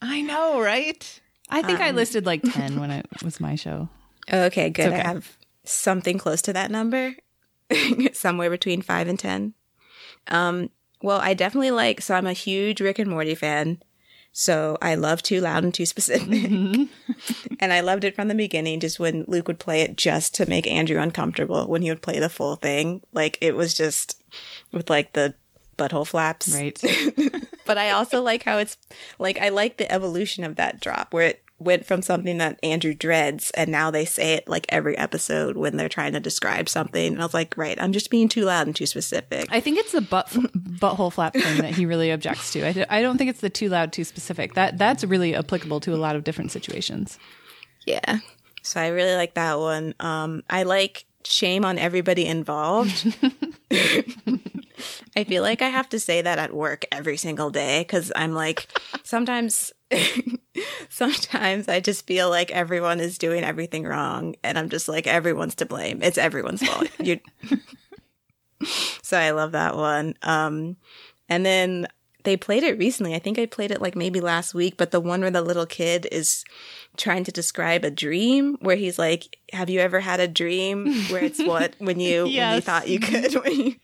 I know, right? I think um, I listed like 10 when it was my show. Okay, good. Okay. I have something close to that number, <laughs> somewhere between 5 and 10. Um, well, I definitely like, so I'm a huge Rick and Morty fan. So I love Too Loud and Too Specific. Mm-hmm. <laughs> and I loved it from the beginning, just when Luke would play it just to make Andrew uncomfortable when he would play the full thing. Like it was just with like the butthole flaps. Right. <laughs> but I also like how it's like, I like the evolution of that drop where it went from something that Andrew dreads and now they say it like every episode when they're trying to describe something. And I was like, right, I'm just being too loud and too specific. I think it's the butt butthole flap thing that he really objects to. I, I don't think it's the too loud, too specific. That that's really applicable to a lot of different situations. Yeah. So I really like that one. Um, I like shame on everybody involved. <laughs> <laughs> I feel like I have to say that at work every single day because I'm like, sometimes, <laughs> sometimes I just feel like everyone is doing everything wrong, and I'm just like, everyone's to blame. It's everyone's fault. <laughs> You. <laughs> so I love that one. Um, and then they played it recently. I think I played it like maybe last week, but the one where the little kid is trying to describe a dream where he's like, "Have you ever had a dream where it's what when you yes. when you thought you could when you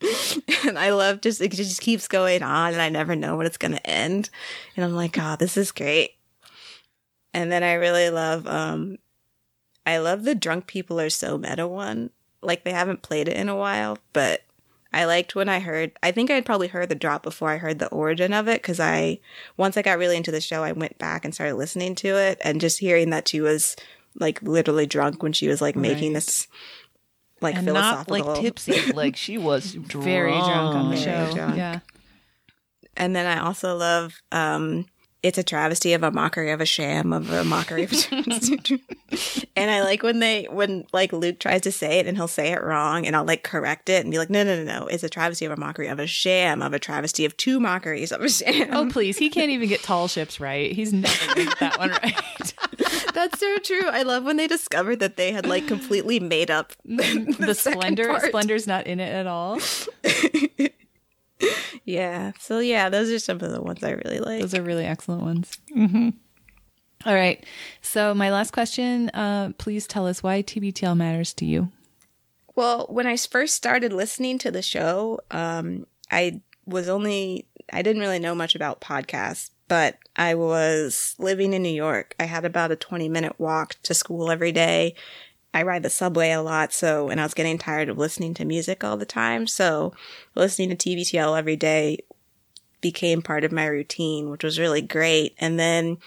<laughs> and I love just it just keeps going on and I never know when it's gonna end. And I'm like, oh, this is great. And then I really love um I love the drunk people are so meta one. Like they haven't played it in a while, but I liked when I heard I think I had probably heard the drop before I heard the origin of it because I once I got really into the show I went back and started listening to it and just hearing that she was like literally drunk when she was like right. making this like and philosophical. not like tipsy, <laughs> like she was drunk. very drunk on the show. Yeah. And then I also love um it's a travesty of a mockery of a sham of a mockery of a <laughs> and I like when they when like Luke tries to say it and he'll say it wrong and I'll like correct it and be like, no, no, no, no. It's a travesty of a mockery of a sham of a travesty of two mockeries of a sham. Oh please, he can't even get tall ships right. He's never get that one right. <laughs> That's so true. I love when they discovered that they had like completely made up <laughs> the, the splendor. Part. Splendor's not in it at all <laughs> yeah. So yeah, those are some of the ones I really like. Those are really excellent ones. Mm-hmm. All right. So my last question, uh, please tell us why TBTL matters to you. Well, when I first started listening to the show, um, I was only I didn't really know much about podcasts, but I was living in New York. I had about a 20 minute walk to school every day. I ride the subway a lot, so, and I was getting tired of listening to music all the time. So listening to TBTL every day became part of my routine, which was really great. And then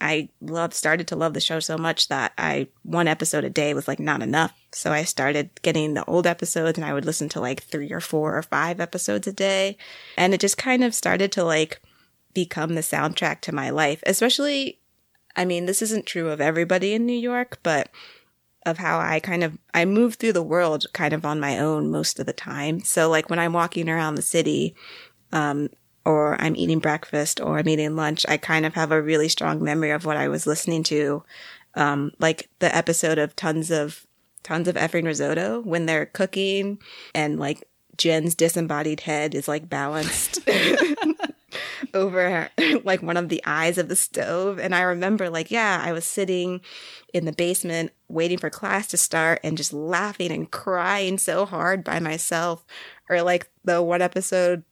I loved, started to love the show so much that I, one episode a day was like not enough. So I started getting the old episodes and I would listen to like three or four or five episodes a day. And it just kind of started to like become the soundtrack to my life, especially I mean, this isn't true of everybody in New York, but of how I kind of I move through the world kind of on my own most of the time. So like when I'm walking around the city, um, or I'm eating breakfast or I'm eating lunch, I kind of have a really strong memory of what I was listening to. Um, like the episode of tons of tons of effing risotto when they're cooking and like Jen's disembodied head is like balanced <laughs> <laughs> <laughs> over <laughs> like one of the eyes of the stove. And I remember like, yeah, I was sitting in the basement waiting for class to start and just laughing and crying so hard by myself. Or like the one episode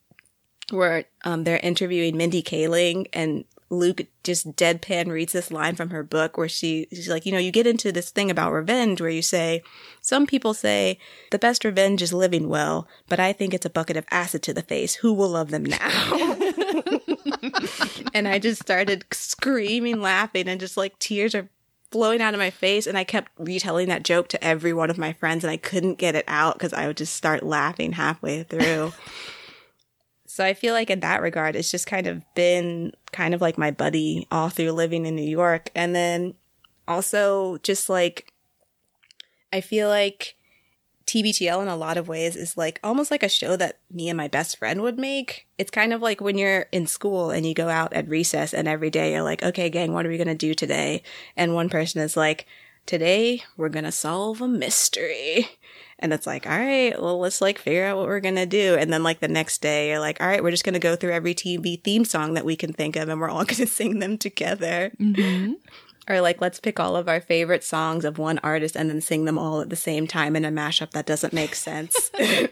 where um, they're interviewing Mindy Kaling and Luke just deadpan reads this line from her book where she, she's like, you know, you get into this thing about revenge where you say, some people say the best revenge is living well, but I think it's a bucket of acid to the face. Who will love them now? <laughs> <laughs> and I just started screaming, laughing, and just like tears are flowing out of my face. And I kept retelling that joke to every one of my friends, and I couldn't get it out because I would just start laughing halfway through. So I feel like in that regard, it's just kind of been kind of like my buddy all through living in New York. And then also just like, I feel like TBTL in a lot of ways is like almost like a show that me and my best friend would make. It's kind of like when you're in school and you go out at recess and every day you're like, okay, gang, what are we going to do today? And one person is like, today we're going to solve a mystery. And it's like, all right, well, let's like figure out what we're going to do. And then like the next day, you're like, all right, we're just going to go through every TV theme song that we can think of and we're all <laughs> going to sing them together. Mm-hmm. Or like, let's pick all of our favorite songs of one artist and then sing them all at the same time in a mashup that doesn't make sense. <laughs>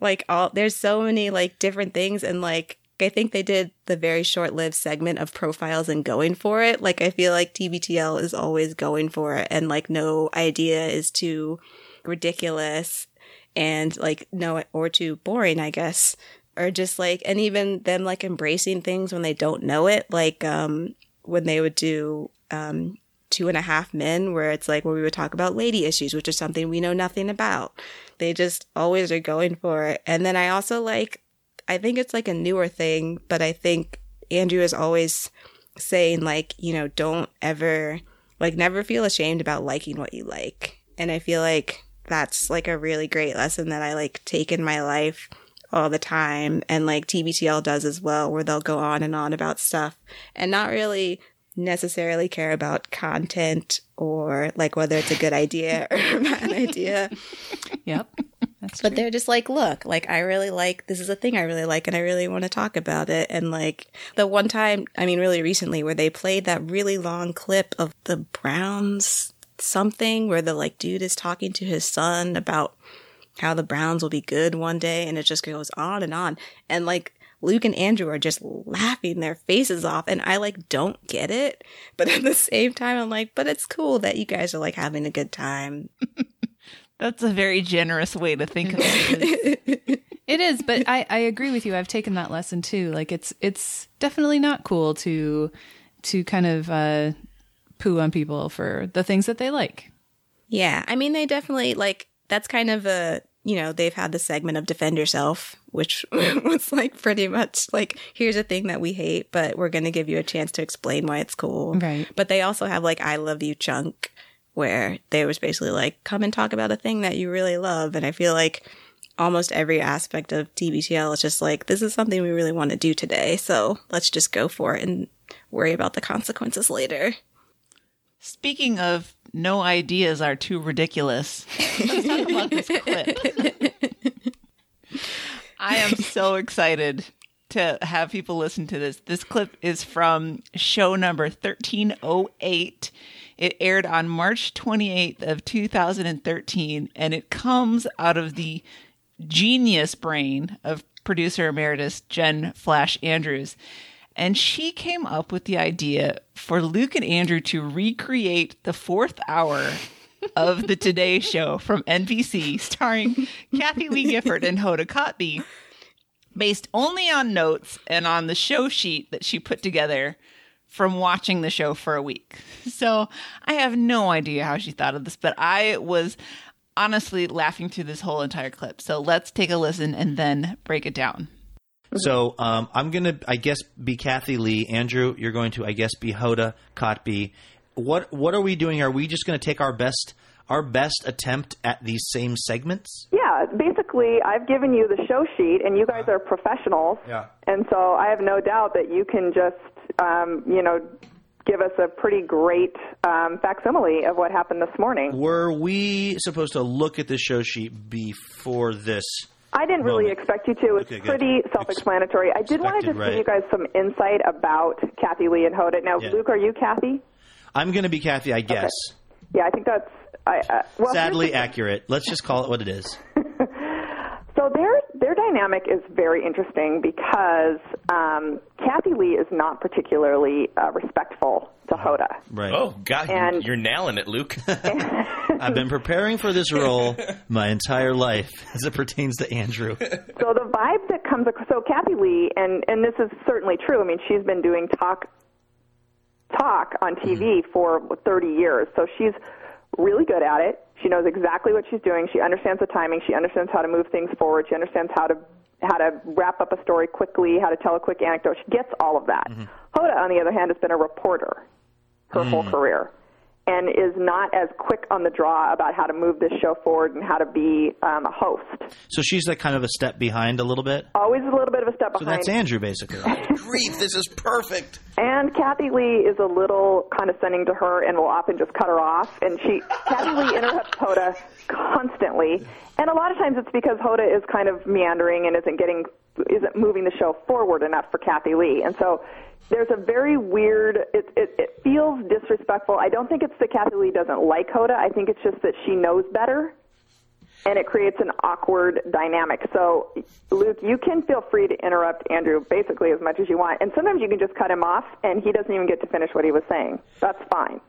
like all, there's so many like different things and like, I think they did the very short lived segment of profiles and going for it. Like, I feel like TBTL is always going for it, and like, no idea is too ridiculous and like, no, or too boring, I guess. Or just like, and even them like embracing things when they don't know it. Like, um, when they would do, um, two and a half men where it's like where we would talk about lady issues which is something we know nothing about they just always are going for it and then i also like I think it's like a newer thing, but I think Andrew is always saying like, you know, don't ever like never feel ashamed about liking what you like. And I feel like that's like a really great lesson that I like take in my life all the time and like TBTL does as well where they'll go on and on about stuff and not really necessarily care about content or like whether it's a good idea <laughs> or a bad idea. Yep. That's but they're just like, look, like I really like this is a thing I really like and I really want to talk about it. And like the one time, I mean, really recently, where they played that really long clip of the Browns something where the like dude is talking to his son about how the Browns will be good one day, and it just goes on and on. And like Luke and Andrew are just laughing their faces off, and I like don't get it. But <laughs> at the same time, I'm like, but it's cool that you guys are like having a good time. <laughs> That's a very generous way to think of it. <laughs> it is, but I, I agree with you. I've taken that lesson too. Like it's it's definitely not cool to to kind of uh, poo on people for the things that they like. Yeah, I mean they definitely like that's kind of a you know they've had the segment of defend yourself, which <laughs> was like pretty much like here's a thing that we hate, but we're going to give you a chance to explain why it's cool. Right. But they also have like I love you chunk where they was basically like, come and talk about a thing that you really love. And I feel like almost every aspect of TBTL is just like, this is something we really want to do today. So let's just go for it and worry about the consequences later. Speaking of no ideas are too ridiculous, let's talk about this <laughs> clip. I am <laughs> so excited to have people listen to this. This clip is from show number 1308 it aired on March 28th of 2013 and it comes out of the genius brain of producer emeritus Jen Flash Andrews. And she came up with the idea for Luke and Andrew to recreate the fourth hour of the Today Show from NBC, starring Kathie Lee Gifford and Hoda Kotb, based only on notes and on the show sheet that she put together from watching the show for a week. So I have no idea how she thought of this, but I was honestly laughing through this whole entire clip. So let's take a listen and then break it down. So um, I'm going to, I guess, be Kathie Lee. Andrew, you're going to, I guess, be Hoda Kotb. What What are we doing? Are we just going to take our best our best attempt at these same segments? Yeah, basically, I've given you the show sheet, and you guys are professionals. Yeah. And so I have no doubt that you can just um, you know, give us a pretty great um, facsimile of what happened this morning. Were we supposed to look at the show sheet before this? I didn't really moment? expect you to. It's Okay, good. pretty self-explanatory. I did want to just right. give you guys some insight about Kathie Lee and Hoda. Now, Yeah. Luke, are you Kathy? I'm going to be Kathy, I guess. Yeah, I think that's. I, uh, well, Sadly accurate. Let's just call it what it is. <laughs> So So their their dynamic is very interesting because um, Kathie Lee is not particularly uh, respectful to Hoda. Right. Oh God, you- And- you're nailing it, Luke. <laughs> <laughs> I've been preparing for this role my entire life as it pertains to Andrew. So the vibe that comes across, so Kathie Lee, and and this is certainly true. I mean, she's been doing talk talk on TV for 30 years, so she's really good at it. She knows exactly what she's doing. She understands the timing. She understands how to move things forward. She understands how to how to wrap up a story quickly, how to tell a quick anecdote. She gets all of that. Mm-hmm. Hoda, on the other hand, has been a reporter her mm. whole career and is not as quick on the draw about how to move this show forward and how to be um, a host. So she's like kind of a step behind a little bit. Always a little bit of a step behind. So that's Andrew, basically. <laughs> Grief, this is perfect. And Kathie Lee is a little condescending to her and will often just cut her off. And she, Kathie Lee interrupts Hoda constantly. And a lot of times it's because Hoda is kind of meandering and isn't getting, isn't moving the show forward enough for Kathie Lee. And so there's a very weird, it, it, it feels disrespectful. I don't think it's that Kathie Lee doesn't like Hoda. I think it's just that she knows better. And it creates an awkward dynamic. So, Luke, you can feel free to interrupt Andrew basically as much as you want. And sometimes you can just cut him off and he doesn't even get to finish what he was saying. That's fine.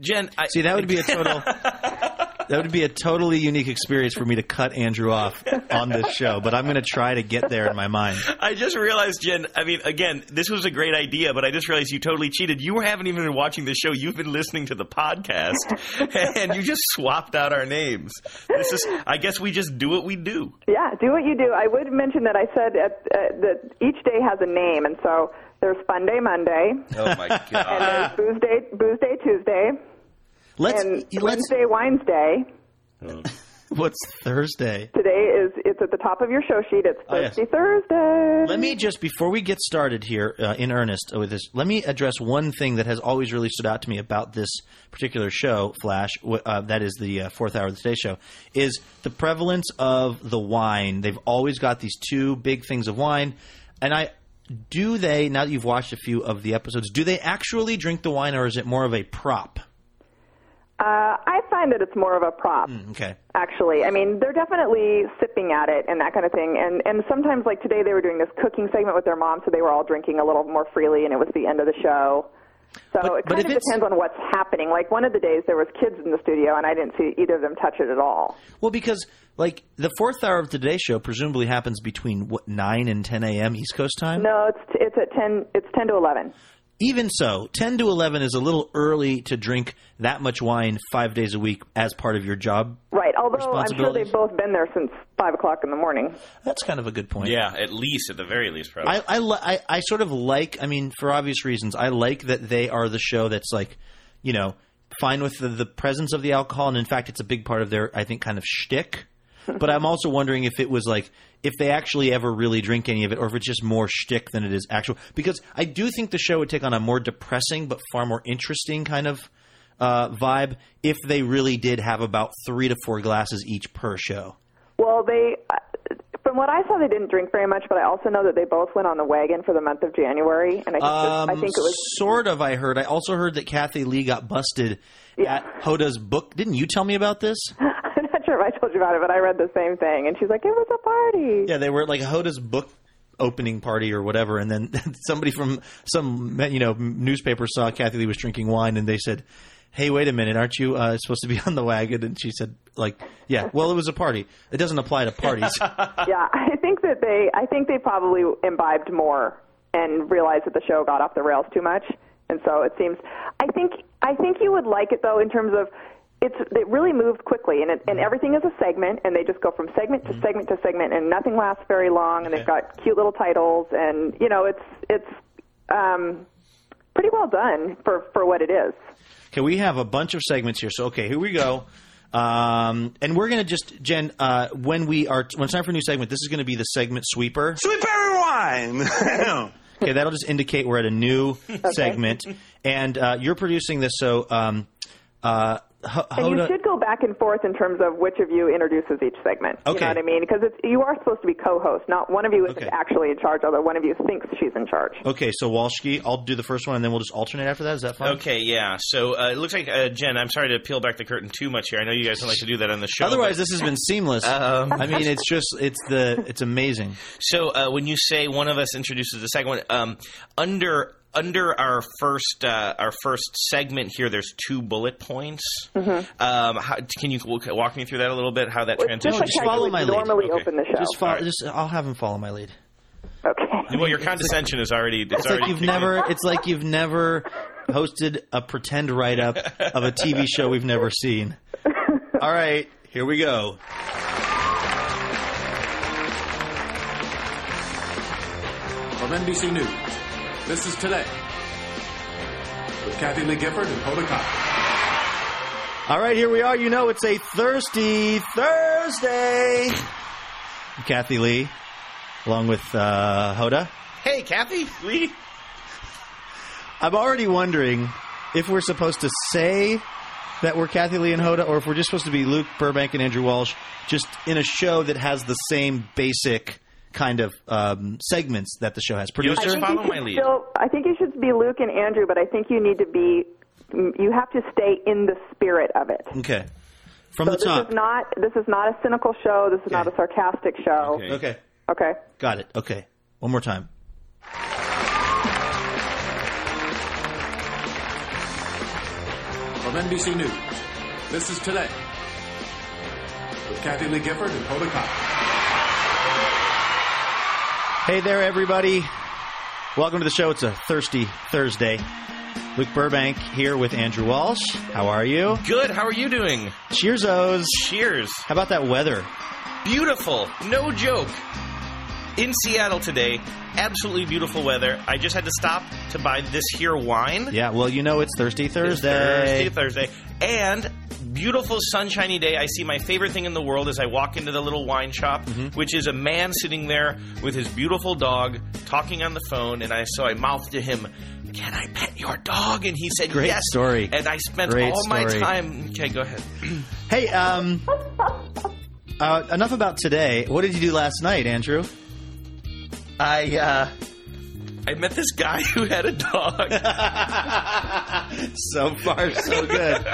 Jen, I, See, that would be a total. <laughs> That would be a totally unique experience for me to cut Andrew off on this show, but I'm going to try to get there in my mind. I just realized, Jen. I mean, again, this was a great idea, but I just realized you totally cheated. You haven't even been watching the show; you've been listening to the podcast, <laughs> and you just swapped out our names. This is, I guess, we just do what we do. Yeah, do what you do. I would mention that I said at, uh, that each day has a name, and so there's Fun Day Monday, Oh my god! <laughs> and there's Booze Day, Booze Day Tuesday, Let's and let's. Wednesday Wines Day. <laughs> What's Thursday? Today is it's at the top of your show sheet. It's Oh, yes. Thirsty Thursday. Let me just before we get started here uh, in earnest with this, let me address one thing that has always really stood out to me about this particular show, Flash. Uh, that is the uh, fourth hour of the Today Show. Is the prevalence of the wine? They've always got these two big things of wine, and I do they now that you've watched a few of the episodes, do they actually drink the wine, or is it more of a prop? Uh, I find that it's more of a prop. Okay. Actually, I mean, they're definitely sipping at it and that kind of thing. And and sometimes, like today, they were doing this cooking segment with their mom, so they were all drinking a little more freely, and it was the end of the show. So But- it kind of it's- depends on what's happening. Like one of the days, there was kids in the studio, and I didn't see either of them touch it at all. Well, because like the fourth hour of the Today Show presumably happens between what nine and ten a.m. East Coast time. No, it's it's at ten. It's ten to eleven. Even so, 10 to 11 is a little early to drink that much wine five days a week as part of your job. Right. Although I'm sure they've both been there since five o'clock in the morning. That's kind of a good point. Yeah, at least, at the very least, probably. I, I, li- I, I sort of like, I mean, for obvious reasons, I like that they are the show that's like, you know, fine with the, the presence of the alcohol. And in fact, it's a big part of their, I think, kind of shtick. But I'm also wondering if it was like, if they actually ever really drink any of it, or if it's just more shtick than it is actual. Because I do think the show would take on a more depressing but far more interesting kind of uh, vibe if they really did have about three to four glasses each per show. Well, they, uh, from what I saw, they didn't drink very much, but I also know that they both went on the wagon for the month of January, and I think, Um, I think it was sort of. I heard. I also heard that Kathie Lee got busted Yeah. at Hoda's book. Didn't you tell me about this? <laughs> I told you about it, but I read the same thing, and she's like, "It was a party." Yeah, they were at like Hoda's book opening party or whatever, and then <laughs> somebody from some you know newspaper saw Kathie Lee was drinking wine, and they said. Hey, wait a minute! Aren't you uh, supposed to be <laughs> on the wagon? And she said, "Like, yeah. Well, it was a party. It doesn't apply to parties." <laughs> yeah, I think that they, I think they probably imbibed more and realized that the show got off the rails too much, and so it seems. I think, I think you would like it though in terms of. It's it really moved quickly, and it, and everything is a segment, and they just go from segment to segment to segment, and nothing lasts very long, and they've got cute little titles, and you know it's it's um, pretty well done for for what it is. Okay, we have a bunch of segments here. So, okay, here we go. Um, and we're going to just, Jen, uh, when we are, when it's time for a new segment, this is going to be the segment sweeper. Sweet berry wine. <laughs> Okay, that'll just indicate we're at a new <laughs> segment. And uh, you're producing this, so um, uh, H- And you Hoda, should go back and forth in terms of which of you introduces each segment. You know what I mean? Because it's, you are supposed to be co-host. Not one of you isn't Okay. actually in charge, although one of you thinks she's in charge. okay, so Walshki, I'll do the first one, and then we'll just alternate after that. Is that fine? Okay, yeah. So uh, it looks like uh, Jen. I'm sorry to peel back the curtain too much here. I know you guys don't like to do that on the show. Otherwise, but- this has been seamless. Um, I mean, it's just it's the it's amazing. so uh, when you say one of us introduces the second one, um, under under our first uh, our first segment here, there's two bullet points. Um, how, can you walk me through that a little bit? How that It's just like just follow my lead. normally Okay. open the show. Just follow, Alright. just I'll have him follow my lead. okay. well, your condescension is already. It's, It's like you've kicked never. in. It's like you've never hosted a pretend write up of a TV show we've never seen. <laughs> All right, here we go. From NBC News, this is Today with Kathie Lee Gifford and Hoda Kotb. All right, here we are. You know, it's a thirsty Thursday. Kathie Lee, along with uh, Hoda. Hey, Kathie Lee. I'm already wondering if we're supposed to say that we're Kathie Lee and Hoda, or if we're just supposed to be Luke Burbank and Andrew Walsh, just in a show that has the same basic kind of um, segments that the show has. You Producer, just I think follow my should lead. Still, I think you should be Luke and Andrew, but I think you need to be. You have to stay in the spirit of it. okay, from So the this top. is not this is not a cynical show. This is not a sarcastic show. Okay. okay, Okay. got it. Okay, one more time. From NBC News, this is Today with Kathie Lee Gifford and Hoda Kotb. Hey there, everybody. Welcome to the show. It's a thirsty Thursday. Luke Burbank here with Andrew Walsh. How are you? Good. How are you doing? Cheers, O's. Cheers. How about that weather? Beautiful. No joke. In Seattle today, absolutely beautiful weather. I just had to stop to buy this here wine. Yeah, well, you know it's Thirsty It's Thursday. Thursday, Thursday. And beautiful sunshiny day. I see my favorite thing in the world as I walk into the little wine shop, Mm-hmm. which is a man sitting there with his beautiful dog talking on the phone. And I so I mouthed to him, "Can I pet your dog?" And he said, Great "Yes." story. And I spent Great all my time. Okay, go ahead. Hey, um, uh, enough about today. What did you do last night, Andrew? I uh, I met this guy <laughs> who had a dog. <laughs> so far, so good.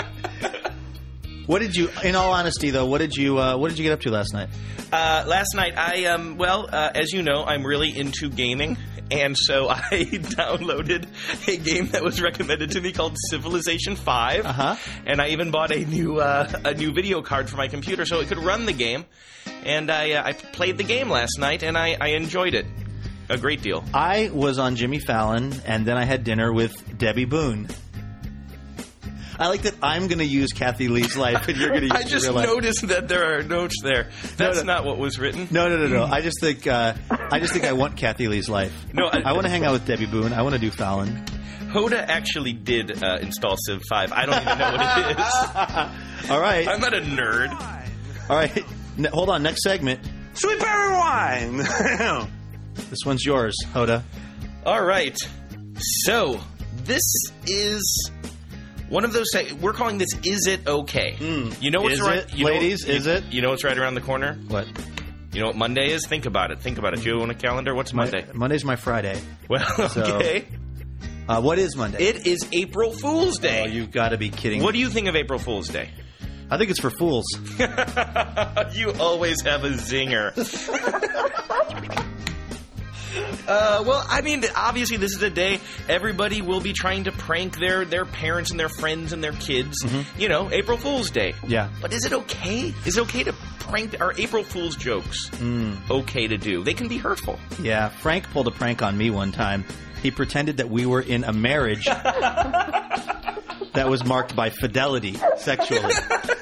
What did you? In all honesty, though, what did you? Uh, what did you get up to last night? Uh, last night, I um, well, uh, as you know, I'm really into gaming, and so <laughs> I downloaded a game that was recommended to me called Civilization Five, Uh-huh. and I even bought a new uh, a new video card for my computer so it could run the game. And I uh, I played the game last night, and I, I enjoyed it a great deal. I was on Jimmy Fallon, and then I had dinner with Debby Boone. I like that I'm going to use Kathie Lee's life, and you're going <laughs> to use I just your life. noticed that there are notes there. That's no. not what was written. No, no, no, no. I just think uh, I just think I want Kathie Lee's life. No, I- I want to hang out with Debby Boone. I want to do Fallon. Hoda actually did uh, install Civ 5. I don't even know what it is. <laughs> All right, I'm not a nerd. all right. Ne- hold on. Next segment. Sweet berry wine. <laughs> This one's yours, Hoda. All right. So, this is one of those. se- We're calling this "Is it okay?" You know what's Is right, it, you know- ladies? you- Is it? You know what's right around the corner? What? You know what Monday is? Think about it. Think about it. Do you own a calendar? What's Monday? Monday's my Friday. Well, So- <laughs> okay. Uh, what is Monday? It is April Fool's Day. oh, you've got to be kidding. what me. do you think of April Fool's Day? I think it's for fools. <laughs> you always have a zinger. <laughs> Uh, well, I mean, obviously, this is a day everybody will be trying to prank their, their parents and their friends and their kids. You know, April Fool's Day. Yeah. But is it okay? Is it okay to prank? Are April Fool's jokes okay to do? They can be hurtful. Yeah, Frank pulled a prank on me one time. He pretended that we were in a marriage <laughs> that was marked by fidelity sexually. <laughs>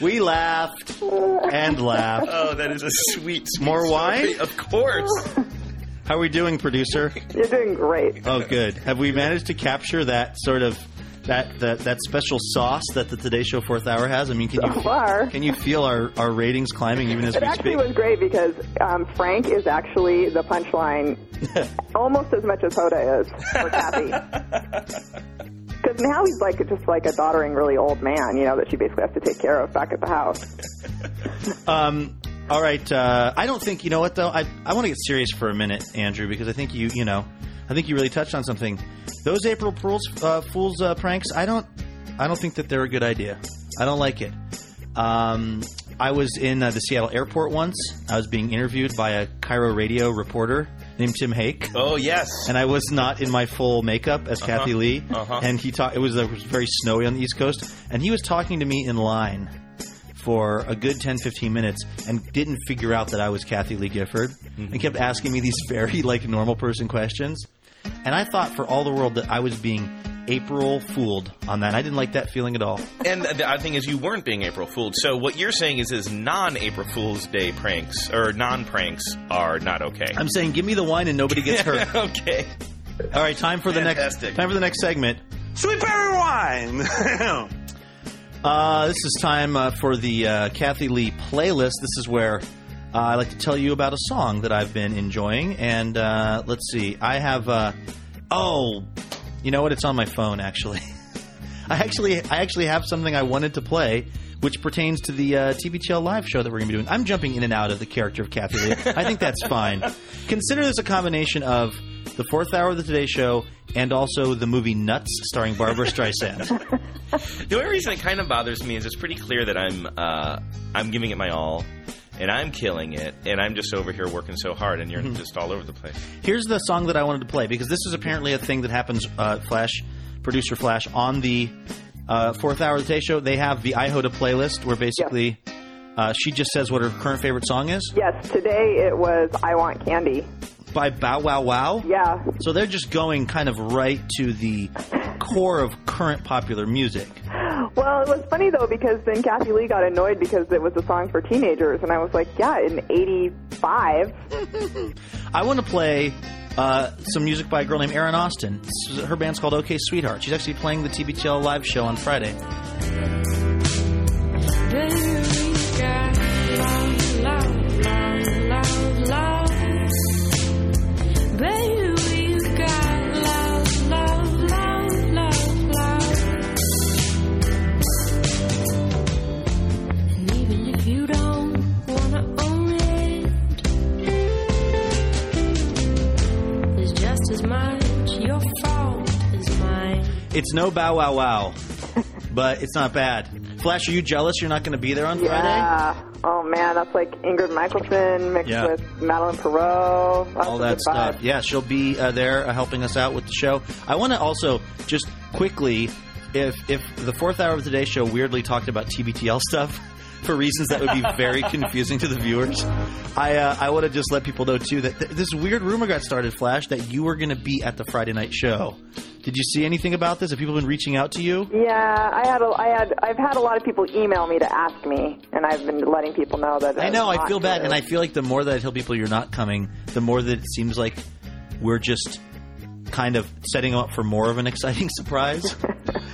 We laughed and laughed. Oh, that is a sweet, sweet More story. wine? Of course. <laughs> How are we doing, producer? You're doing great. Oh, good. Have we managed to capture that sort of that that, that special sauce that the Today Show Fourth Hour has? I mean, can you So far. can you feel our, our ratings climbing even as It we actually was great because um, Frank is actually the punchline <laughs> almost as much as Hoda is for Kathy. <laughs> Because now he's like just like a doddering, really old man, you know, that she basically has to take care of back at the house. <laughs> Um, all right. Uh, I don't think you know what though. I I want to get serious for a minute, Andrew, because I think you you know, I think you really touched on something. Those April Fools uh, Fools uh, pranks. I don't I don't think that they're a good idea. I don't like it. Um, I was in uh, the Seattle airport once. I was being interviewed by a KIRO radio reporter named Tim Haeck. Oh yes. and I was not in my full makeup as Kathie Lee. Uh-huh. And he talked. It was, uh, it was very snowy on the East Coast, and he was talking to me in line for a good 10, 15 minutes, and didn't figure out that I was Kathie Lee Gifford, and kept asking me these <laughs> very like normal person questions. And I thought for all the world that I was being April fooled on that. I didn't like that feeling at all. And the odd thing is, you weren't being April Fooled. So what you're saying is, is non-April Fool's Day pranks or non-pranks are not okay. I'm saying, give me the wine and nobody gets hurt. <laughs> okay. All right, time for the next time for the next segment. Sweet berry wine. <laughs> Uh, this is time uh, for the uh, Kathie Lee playlist. This is where uh, I like to tell you about a song that I've been enjoying. And uh, let's see, I have. Uh, oh, you know what? It's on my phone actually. <laughs> I actually, I actually have something I wanted to play, which pertains to the uh, TBTL live show that we're going to be doing. I'm jumping in and out of the character of Kathie Lee. I think that's fine. <laughs> Consider this a combination of the fourth hour of the Today Show and also the movie Nuts, starring Barbara <laughs> Streisand. The only reason it kind of bothers me is it's pretty clear that I'm uh, I'm giving it my all, and I'm killing it, and I'm just over here working so hard, and you're Mm-hmm. just all over the place. Here's the song that I wanted to play because this is apparently a thing that happens. Uh, Flash, producer Flash, on the uh, fourth hour of the Today Show, they have the iHoda playlist where basically uh, she just says what her current favorite song is Yes, today it was I Want Candy. By Bow Wow Wow. Yeah. So they're just going kind of right to the core of current popular music. Well, it was funny though because then Kathie Lee got annoyed because it was a song for teenagers, and I was like, yeah, in '85. I want to play uh, some music by a girl named Erin Austin. Her band's called OK Sweetheart. She's actually playing the TBTL live show on Friday. As no Bow Wow Wow, but it's not bad. Flash, are you jealous you're not going to be there on Friday? Yeah. Oh man, that's like Ingrid Michaelson mixed Yeah. with Madeleine Peyroux. All that stuff. Yeah, she'll be uh, there uh, helping us out with the show. I want to also just quickly, if if the fourth hour of today's show weirdly talked about TBTL stuff <laughs> for reasons that would be very <laughs> confusing to the viewers, I uh, I want to just let people know too that th- this weird rumor got started, Flash, that you were going to be at the Friday night show. Did you see anything about this? Have people been reaching out to you? Yeah, I had a, I had I've had a lot of people email me to ask me, and I've been letting people know that. I know. I feel bad, true. and I feel like the more that I tell people you're not coming, the more that it seems like we're just kind of setting up for more of an exciting <laughs> surprise.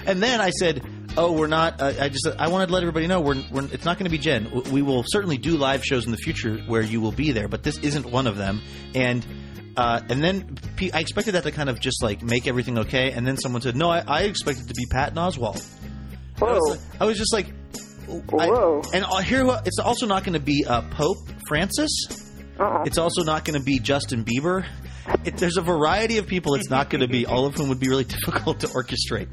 and then I said, "Oh, we're not." Uh, I just I wanted to let everybody know we're, we're it's not going to be Jen. We will certainly do live shows in the future where you will be there, but this isn't one of them. And uh, and then I expected that to kind of just like make everything okay. And then someone said, "No, I, I expected to be Patton Oswalt." I was, Whoa. like- I was just like, I- Whoa. and uh, here, it's also not going to be uh, Pope Francis. Uh-uh. It's also not going to be Justin Bieber. It, there's a variety of people it's not going to be, all of whom would be really <laughs> difficult to orchestrate.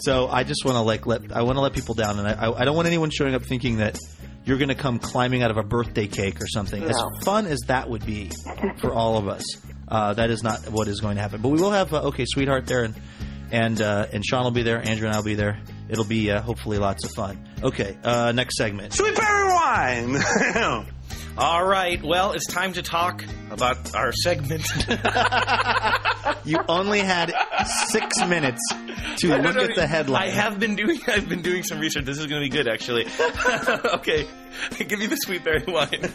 So I just want to like let I want to let people down, and I, I, I don't want anyone showing up thinking that you're going to come climbing out of a birthday cake or something. As fun as that would be for all of us, uh, that is not what is going to happen. But we will have uh, okay, sweetheart there, and and uh, and Sean will be there, Andrew and I'll be there. It'll be uh, hopefully lots of fun. Okay, uh, next segment. Sweet berry wine. <laughs> <laughs> All right. Well, it's time to talk about our segment. <laughs> You only had six minutes to <laughs> No, no, look no, at the headline. I have been doing. <laughs> I've been doing some research. This is going to be good, actually. okay, give me the sweet berry wine.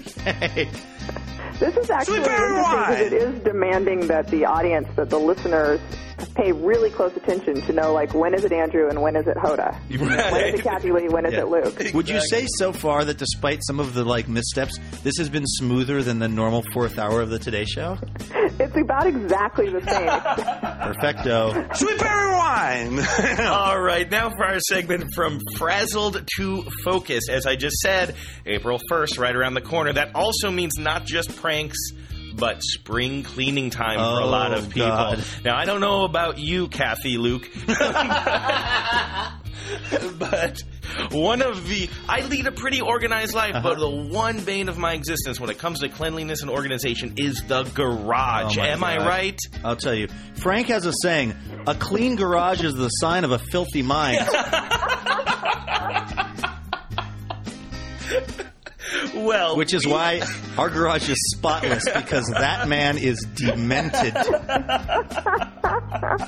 Hey, This is actually Sweet interesting because it is demanding that the audience, that the listeners, pay really close attention to know, like, when is it Andrew and when is it Hoda? <laughs> When is it Kathie Lee? When is Yeah. it Luke? Would you say so far that despite some of the like missteps, this has been smoother than the normal fourth hour of the Today Show? It's about exactly the same. <laughs> Perfecto. Sweet berry wine. <laughs> All right, now for our segment from frazzled to focus. As I just said, April 1st, right around the corner. That also means not just pranks. But spring cleaning time for a lot Oh, of people. God. Now, I don't know about you, Kathie Luke, <laughs> but one of the I lead a pretty organized life, but Uh-huh. the one bane of my existence when it comes to cleanliness and organization is the garage. Oh, Am I right? I'll tell you. Frank has a saying: "A clean garage is the sign of a filthy mind." <laughs> Well, Which is why our garage is spotless because that man is demented. <laughs>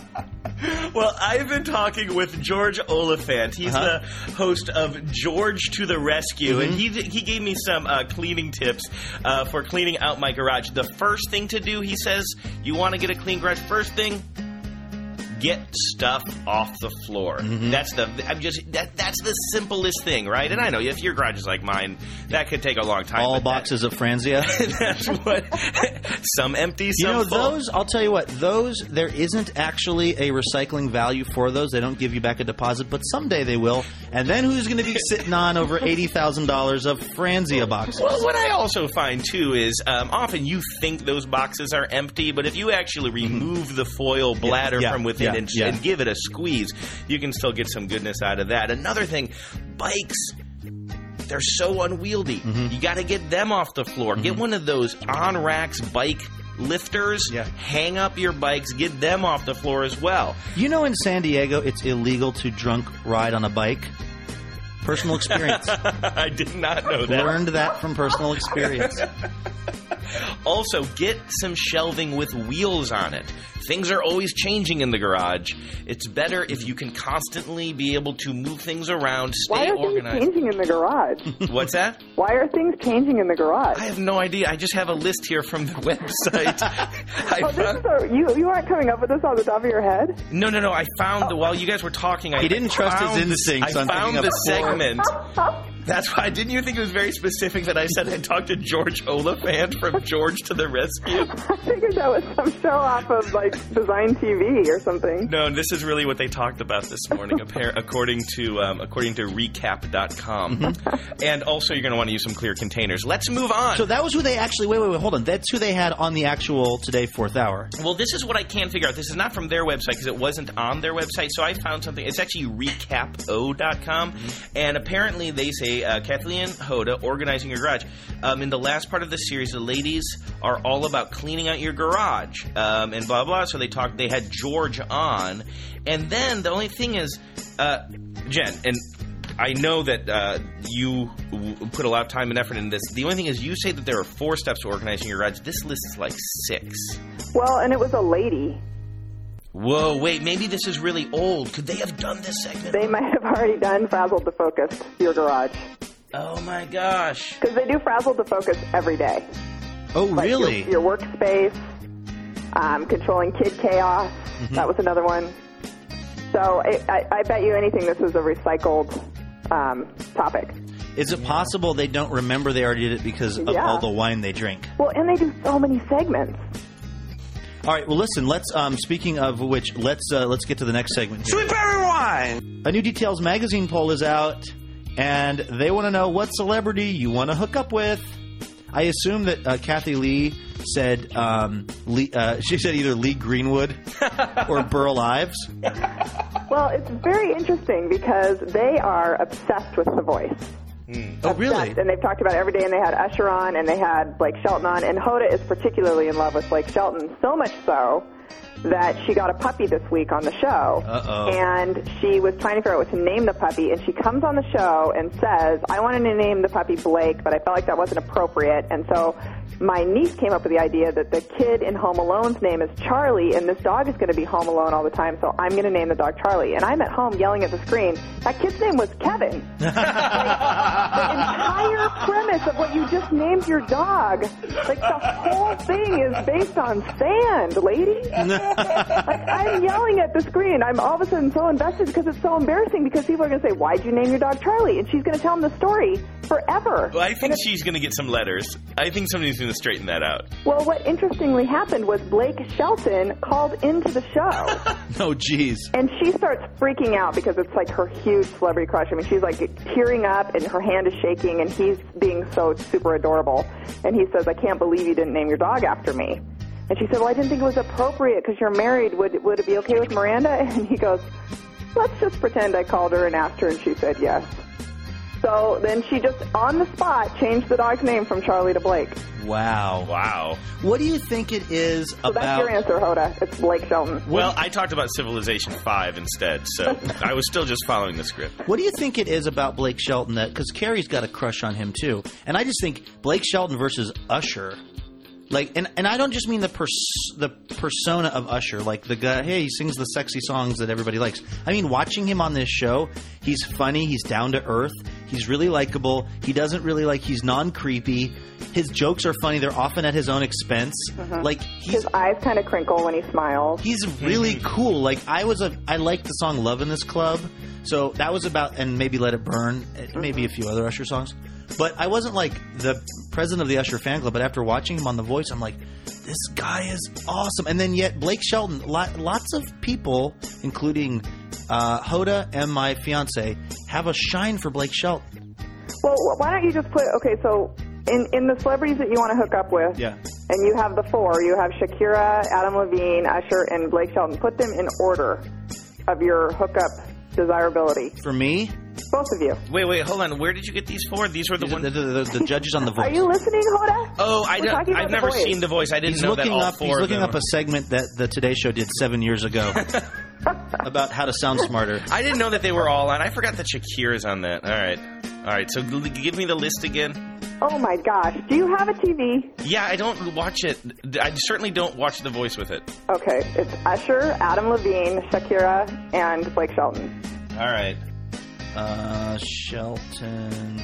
Well, I've been talking with George Oliphant. He's Uh-huh. the host of George to the Rescue, and he he gave me some uh, cleaning tips uh, for cleaning out my garage. The first thing to do, he says, you want to get a clean garage. First thing. Get stuff off the floor. That's the I'm just that that's the simplest thing, right? And I know if your garage is like mine, that could take a long time. All but that- boxes of Franzia. <laughs> that's what <laughs> some empty, You some know full. those. I'll tell you what. Those there isn't actually a recycling value for those. They don't give you back a deposit, but someday they will. And then who's going to be sitting on over eighty thousand dollars of Franzia boxes? Well, what I also find too is um, often you think those boxes are empty, but if you actually remove the foil bladder Mm-hmm. yeah, from within yeah, and, yeah. and give it a squeeze, you can still get some goodness out of that. Another thing, bikes. They're so unwieldy. Mm-hmm. You got to get them off the floor. Get one of those on racks bike lifters. Yeah. Hang up your bikes. Get them off the floor as well. You know, in San Diego, it's illegal to drunk ride on a bike. Personal experience. <laughs> I did not know that. Learned that from personal experience. <laughs> Also, get some shelving with wheels on it. Things are always changing in the garage. It's better if you can constantly be able to move things around, stay Why stay are things organized. changing in the garage? What's that? Why are things changing in the garage? I have no idea. I just have a list here from the <laughs> website. I Oh, this is a, you you aren't coming up with this on the top of your head? no, no, no. I found the, while you guys were talking. I He didn't trust his found- instincts I on found the up segment. <laughs> That's why didn't you think it was very specific that I said I talked to George Oliphant from George to the Rescue? <laughs> I figured that was some show off of like Design TV or something. No, this is really what they talked about this morning, <laughs> according to um, according to recap.com. <laughs> and also, you're going to want to use some clear containers. Let's move on. So that was who they actually. Wait, wait, wait. Hold on. That's who they had on the actual today fourth hour. well, this is what I can't figure out. This is not from their website because it wasn't on their website. So I found something. It's actually recapo.com. And apparently, they say uh, Kathie Lee Hoda organizing your garage. Um, in the last part of the series, the ladies are all about cleaning out your garage um, and blah blah. So they talked. They had George on, and then the only thing is, uh, Jen and. I know that uh, you w- put a lot of time and effort into this. The only thing is, you say that there are four steps to organizing your garage. This list is like six. Well, and it was a lady. Whoa, wait, maybe this is really old. Could they have done this segment? They might have already done Frazzled to Focus your garage oh my gosh. because they do Frazzled to Focus every day. Oh, Like really? Your, your workspace, um, controlling kid chaos. Mm-hmm. That was another one. So it, I, I bet you anything this is a recycled um, topic. Is it possible they don't remember they already did it because of Yeah. all the wine they drink? Well, and they do so many segments. All right. Well, listen. Let's. Um, speaking of which, let's uh, let's get to the next segment. Here. Sweet berry wine. A new Details magazine poll is out, and they want to know what celebrity you want to hook up with. I assume that uh, Kathie Lee said um, Lee, uh, <laughs> she said either Lee Greenwood or <laughs> Burl Ives. Well, it's very interesting because they are obsessed with The Voice. Mm. Oh, really? And they've talked about it every day, and they had Usher on, and they had Blake Shelton on, and Hoda is particularly in love with Blake Shelton, so much so that she got a puppy this week on the show. Uh-oh. And she was trying to figure out what to name the puppy, and she comes on the show and says, I wanted to name the puppy Blake, but I felt like that wasn't appropriate, and so my niece came up with the idea that the kid in Home Alone's name is Charlie, and this dog is going to be home alone all the time, so I'm going to name the dog Charlie. And I'm at home yelling at the screen, that kid's name was Kevin. <laughs> the entire premise of what you just named your dog, like the whole thing is based on sand, lady. <laughs> like I'm yelling at the screen. I'm all of a sudden so invested because it's so embarrassing because people are going to say, "Why'd you name your dog Charlie?" And she's going to tell them the story forever. Well, I think she's going to get some letters. I think somebody's going to straighten that out. Well, what interestingly happened was Blake Shelton called into the show. <laughs> Oh, jeez. And she starts freaking out because it's like her huge celebrity crush. I mean, she's like tearing up and her hand is shaking and he's being so super adorable. And he says, I can't believe you didn't name your dog after me. And she said, well, I didn't think it was appropriate because you're married. Would, would it be okay with Miranda? <laughs> And he goes, let's just pretend I called her and asked her and she said yes. So then she just, on the spot, changed the dog's name from Charlie to Blake. Wow. Wow. What do you think it is So that's your answer, Hoda. It's Blake Shelton. Well, I talked about Civilization 5 instead, so <laughs> I was still just following the script. What do you think it is about Blake Shelton that because Carrie's got a crush on him too, and I just think Blake Shelton versus Usher, like, and and I don't just mean the pers- the persona of Usher, like the guy. Hey, he sings the sexy songs that everybody likes. I mean, watching him on this show, he's funny, he's down to earth, he's really likable. He doesn't really like he's non creepy. His jokes are funny. They're often at his own expense. Like he's His eyes kind of crinkle when he smiles. he's really cool. Like I was a, I liked the song "Love in This Club," so that was about, and maybe "Let It Burn," uh, maybe a few other Usher songs. But I wasn't like the president of the Usher fan club. But after watching him on The Voice, I'm like, this guy is awesome. And then yet Blake Shelton, lot, lots of people, including uh, Hoda and my fiance, have a shine for Blake Shelton. Well, why don't you just put okay? So in in the celebrities that you want to hook up with, Yeah. and you have the four. You have Shakira, Adam Levine, Usher, and Blake Shelton. Put them in order of your hookup desirability. For me, Both of you. Wait, wait, hold on. Where did you get these four? These were the the, ones. the, the, the judges on The Voice. <laughs> Are you listening, Hoda? Oh, I We're don't, talking I've never Voice. seen The Voice. I didn't He's know that looking all up. four He's of looking them up a segment that the Today Show did seven years ago <laughs> about how to sound smarter. <laughs> I didn't know that they were all on. I forgot that Shakira's on that. All right. All right. So g- give me the list again. Oh my gosh. Do you have a TV? Yeah, I don't watch it. I certainly don't watch The Voice with it. Okay, it's Usher, Adam Levine, Shakira, and Blake Shelton. All right. Uh, Shelton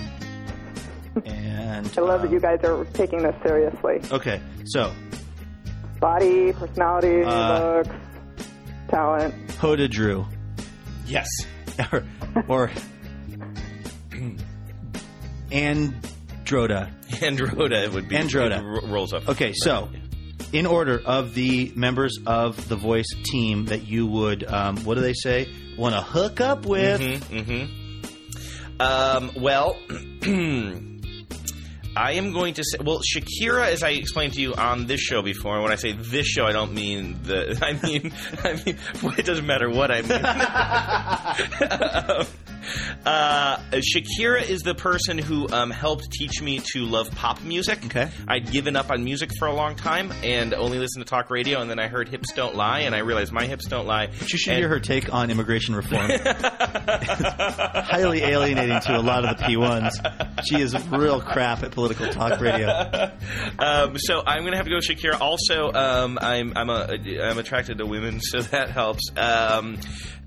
and I love that um, you guys are taking this seriously. Okay, so Body, personality, Uh, looks, talent. Hoda Drew Yes. or, or Androda. Androda it would be. Androda. it rolls off. Okay, so in order of the members of the Voice team that you would, um, what do they say, want to hook up with? Mm-hmm. Um, well, <clears throat> I am going to say, well, Shakira, as I explained to you on this show before, when I say this show, I don't mean the, <laughs> I mean, I mean, <laughs> it doesn't matter what I mean. <laughs> Um, uh, Shakira is the person who um, helped teach me to love pop music. Okay. I'd given up on music for a long time and only listened to talk radio, and then I heard hips don't lie, and I realized my hips don't lie. You should And- hear her take on immigration reform. <laughs> <laughs> Highly alienating to a lot of the P1s. She is real crap at political talk radio. <laughs> um, so I'm gonna have to go with Shakira. Also, um, I'm I'm a I'm attracted to women, so that helps. Um,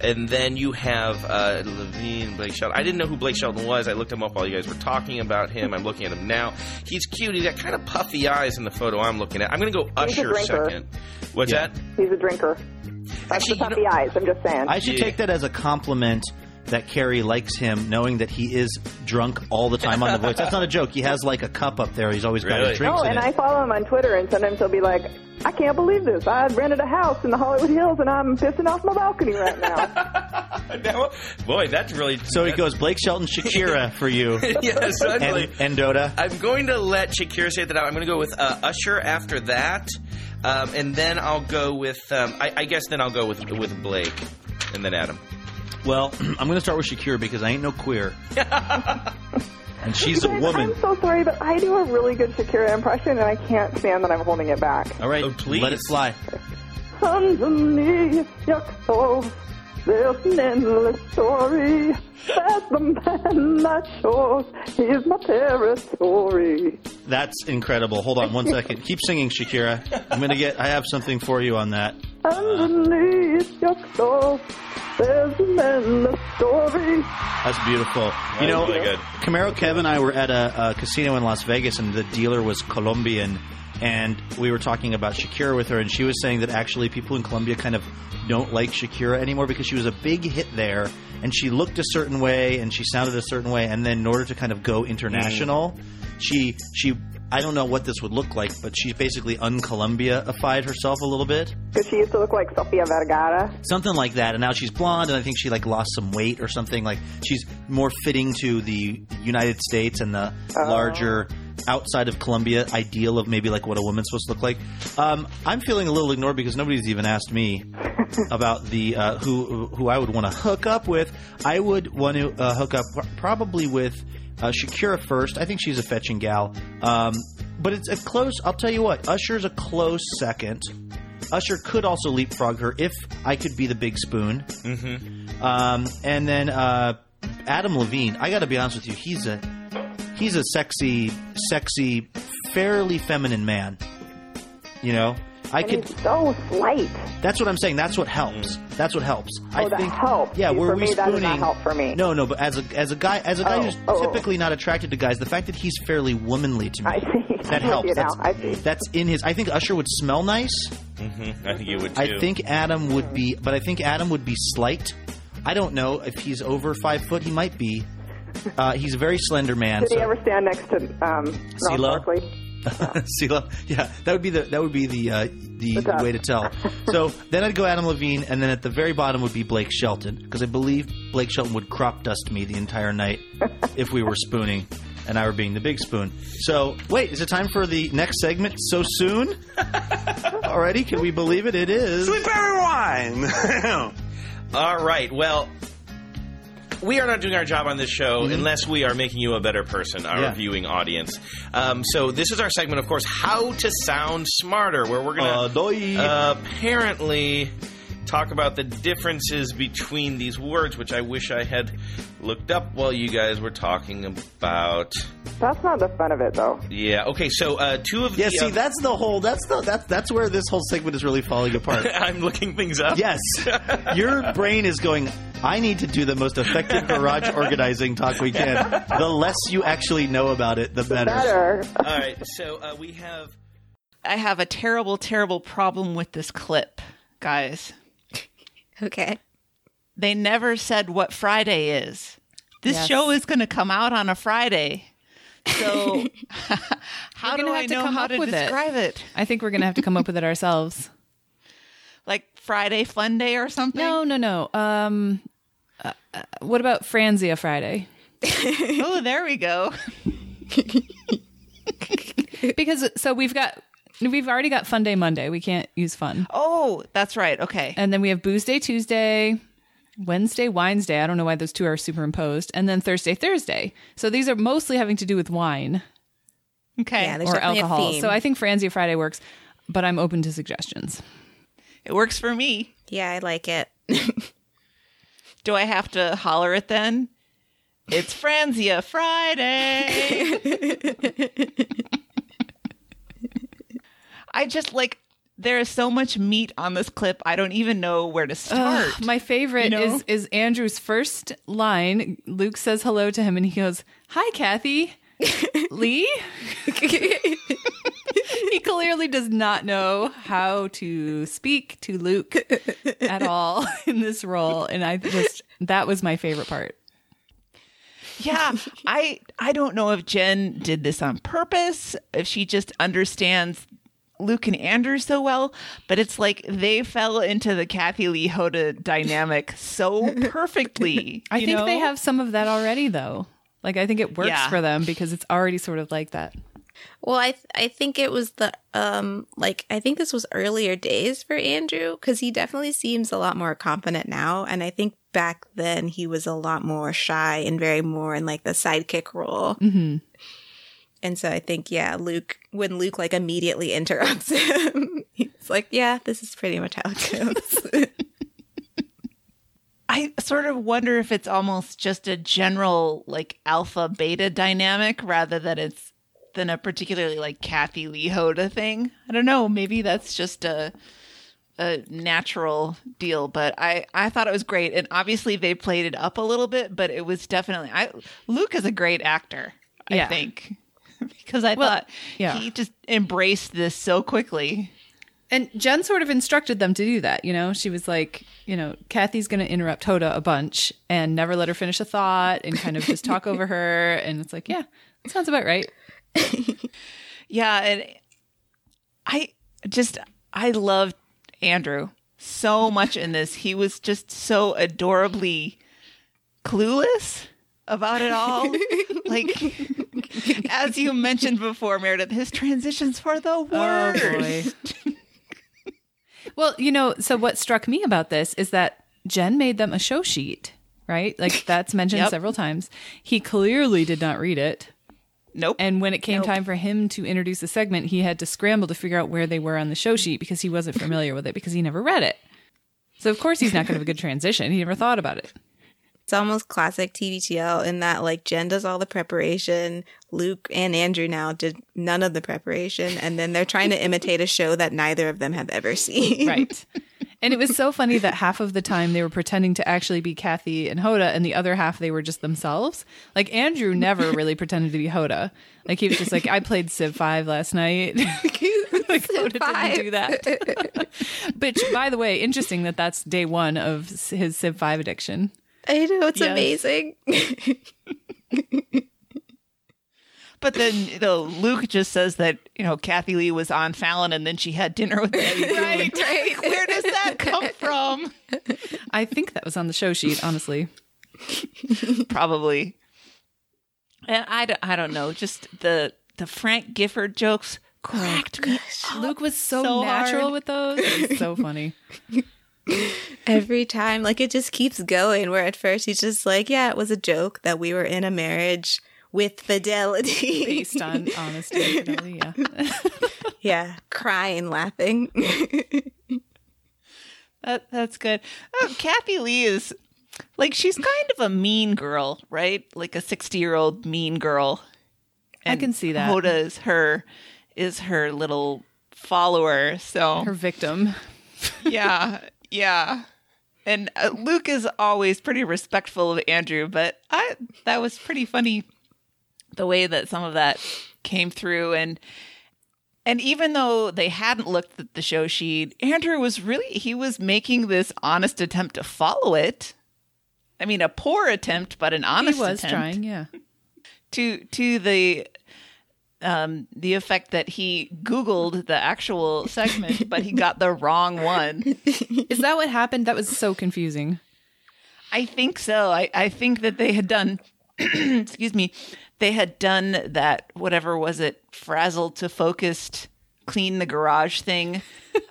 and then you have uh, Levine, Blake Shelton. I didn't know who Blake Shelton was. I looked him up while you guys were talking about him. I'm looking at him now. He's cute. He's got kind of puffy eyes in the photo I'm looking at. I'm gonna go He's Usher drinker. second. What's Yeah. that? He's a drinker. That's Actually, the you puffy know- eyes. I'm just saying. I should Yeah. take that as a compliment that Carrie likes him, knowing that he is drunk all the time on The Voice. That's not a joke. He has like a cup up there. He's always got Really? his drinks oh, in and it. I follow him on Twitter, and sometimes he'll be like, "I can't believe this. I rented a house in the Hollywood Hills, and I'm pissing off my balcony right now." <laughs> Now, boy, that's really so he goes Blake Shelton, Shakira for you, <laughs> yes, and, suddenly. and Dota. I'm going to let Shakira say that out. I'm going to go with uh, Usher after that, um, and then I'll go with. Um, I, I guess then I'll go with with Blake, and then Adam. Well, <clears throat> I'm going to start with Shakira because I ain't no queer, <laughs> and she's a woman. I'm so sorry, but I do a really good Shakira impression, and I can't stand that I'm holding it back. All right, Oh, please. let it fly. Underneath your clothes, there's an endless story. That's the man that shows he's my territory. That's incredible. Hold on one second. Keep singing, Shakira. I'm going to get. I have something for you on that. Underneath your clothes, there's an endless story. That's beautiful. You know, really good. Camaro Kev and I were at a, a casino in Las Vegas, and the dealer was Colombian, and we were talking about Shakira with her, and she was saying that actually people in Colombia kind of don't like Shakira anymore because she was a big hit there, and she looked a certain way, and she sounded a certain way, and then in order to kind of go mm. international, she she. I don't know what this would look like, but she basically un-Colombia-ified herself a little bit. Because she used to look like Sofia Vergara. something like that. And now she's blonde, and I think she like lost some weight or something. Like she's more fitting to the United States and the larger outside of Colombia ideal of maybe like what a woman's supposed to look like. Um, I'm feeling a little ignored because nobody's even asked me <laughs> about the uh, who who I would want to hook up with. I would want to uh, hook up pr- probably with. Uh, Shakira first. I think she's a fetching gal. Um, but it's a close. I'll tell you what. Usher's a close second. Usher could also leapfrog her if I could be the big spoon. Mm-hmm. Um, and then uh, Adam Levine. I got to be honest with you. He's a he's a sexy, sexy, fairly feminine man. You know, I And could. so slight. That's what I'm saying. That's what helps. That's what helps. I Oh, that think. helps. Yeah, See, were for we me, that does spooning? not help for me. No, no. But as a as a guy, as a guy Oh, who's oh, oh. typically not attracted to guys, the fact that he's fairly womanly to me, I see. <laughs> that <laughs> helps. you now. That's, I see. that's in his. I think Usher would smell nice. Mm-hmm. I think you would too. I think Adam would be, but I think Adam would be slight. I don't know if he's over five foot. He might be. Uh, he's a very slender man. Did he ever stand next to um, Ross CeeLo? Barkley? <laughs> CeeLo? Yeah, that would be the that would be the uh, the The way to tell. So <laughs> then I'd go Adam Levine, and then at the very bottom would be Blake Shelton because I believe Blake Shelton would crop dust me the entire night <laughs> if we were spooning and I were being the big spoon. So wait, is it time for the next segment so soon? Already? Can we believe it? It is. Sweet berry wine. All right. Well, we are not doing our job on this show Mm-hmm. unless we are making you a better person, our Yeah. viewing audience. Um, so this is our segment, of course, how to sound smarter, where we're Uh, going doy. to uh, apparently talk about the differences between these words, which I wish I had looked up while you guys were talking about. That's not the fun of it, though. Yeah. Okay. So uh, two of Yeah, the. see, uh, that's the whole. That's the that's that's where this whole segment is really falling apart. <laughs> I'm looking things up. Yes, <laughs> your brain is going. I need to do the most effective garage <laughs> organizing talk we can. The less you actually know about it, the better. Better. All right. So uh, we have. I have a terrible, terrible problem with this clip, guys. Okay. They never said what Friday is. This Yes. show is going to come out on a Friday. So, <laughs> how do gonna I have to know come how to with it. describe it? I think we're gonna have to come up with it ourselves. <laughs> Like Friday Fun Day or something? No, no, no. Um, uh, uh, what about Franzia Friday? <laughs> oh, there we go. <laughs> Because so we've got we've already got Fun Day Monday. We can't use fun, Oh, that's right. Okay. and then we have Booze Day Tuesday, Wednesday Wines Day. I don't know why those two are superimposed, and then Thursday Thursday. So these are mostly having to do with wine Okay. Yeah, or alcohol. So I think Franzia Friday works, but I'm open to suggestions. it works for me. Yeah, I like it. <laughs> Do I have to holler it then? It's Franzia Friday. <laughs> I just like there is so much meat on this clip. I don't even know where to start. Ugh, my favorite You know? is is Andrew's first line. Luke says hello to him, and he goes, "Hi, Kathie." <laughs> Lee? <laughs> he clearly does not know how to speak to Luke at all <laughs> in this role, and I just that was my favorite part. yeah, I I don't know if Jen did this on purpose, if she just understands Luke and Andrew so well, but it's like they fell into the Kathie Lee Hoda dynamic so perfectly. <laughs> I think they have some of that already, though. Like I think it works Yeah. for them because it's already sort of like that. Well, I th- I think it was the um like I think this was earlier days for Andrew because he definitely seems a lot more confident now, and I think back then he was a lot more shy and very more in like the sidekick role. Mm-hmm. And so I think yeah, Luke when Luke like immediately interrupts <laughs> him, he's like, yeah, this is pretty much how it goes. <laughs> I sort of wonder if it's almost just a general like alpha beta dynamic rather than it's than a particularly like Kathie Lee Hoda thing. I don't know. Maybe that's just a a natural deal, but I I thought it was great, and obviously they played it up a little bit, but it was definitely I Luke is a great actor. I Yeah. think <laughs> because I Well, thought yeah. he just embraced this so quickly. And Jen sort of instructed them to do that. You know, she was like, you know, Kathie's going to interrupt Hoda a bunch and never let her finish a thought and kind of just talk <laughs> over her. And it's like, yeah, that sounds about right. <laughs> Yeah, and I just I loved Andrew so much in this. He was just so adorably clueless about it all. <laughs> like as you mentioned before, Meredith, his transitions were the worst. Oh, boy. <laughs> well, you know, so what struck me about this is that Jen made them a show sheet, right? Like that's mentioned Yep. several times. He clearly did not read it. Nope. And when it came time for him to introduce the segment, he had to scramble to figure out where they were on the show sheet because he wasn't familiar with it because he never read it. So of course he's not going to have a good transition. He never thought about it. It's almost classic TBTL in that like Jen does all the preparation, Luke and Andrew now did none of the preparation, and then they're trying to imitate a show that neither of them have ever seen. Right. <laughs> And it was so funny that half of the time they were pretending to actually be Kathie and Hoda, and the other half they were just themselves. Like Andrew never really pretended to be Hoda. Like he was just like, I played Civ Five last night. <laughs> like <laughs> Hoda didn't do that. <laughs> Which, by the way, interesting that that's day one of his Civ Five addiction. I know it's Yes. amazing. But then you know, Luke just says that, you know, Kathie Lee was on Fallon and then she had dinner with Debby <laughs> right, <laughs> right. Where does that come <laughs> from? I think that was on the show sheet, honestly. Probably. And I don't, I don't know. Just the the Frank Gifford jokes cracked oh, me. Luke was so, So natural hard. with those. It's so funny. Every time, like it just keeps going. Where at first he's just like, "Yeah, it was a joke that we were in a marriage with fidelity." Based on <laughs> honesty fidelity, yeah. <laughs> yeah, crying, laughing. That that's good. Oh, Kathie Lee is like she's kind of a mean girl, right? Like a sixty year old mean girl. I can see that. Hoda is her is her little follower. So Her victim. <laughs> yeah, yeah. And uh, Luke is always pretty respectful of Andrew, but I that was pretty funny the way that some of that came through and and even though they hadn't looked at the show sheet, Andrew was really he was making this honest attempt to follow it. I mean, a poor attempt, but an honest attempt. he was attempt trying, yeah. to to the um the effect that he googled the actual segment <laughs> but he got the wrong one Is that what happened? That was so confusing. i think so i i think that they had done <clears throat> excuse me they had done that whatever was it frazzled to focused clean the garage thing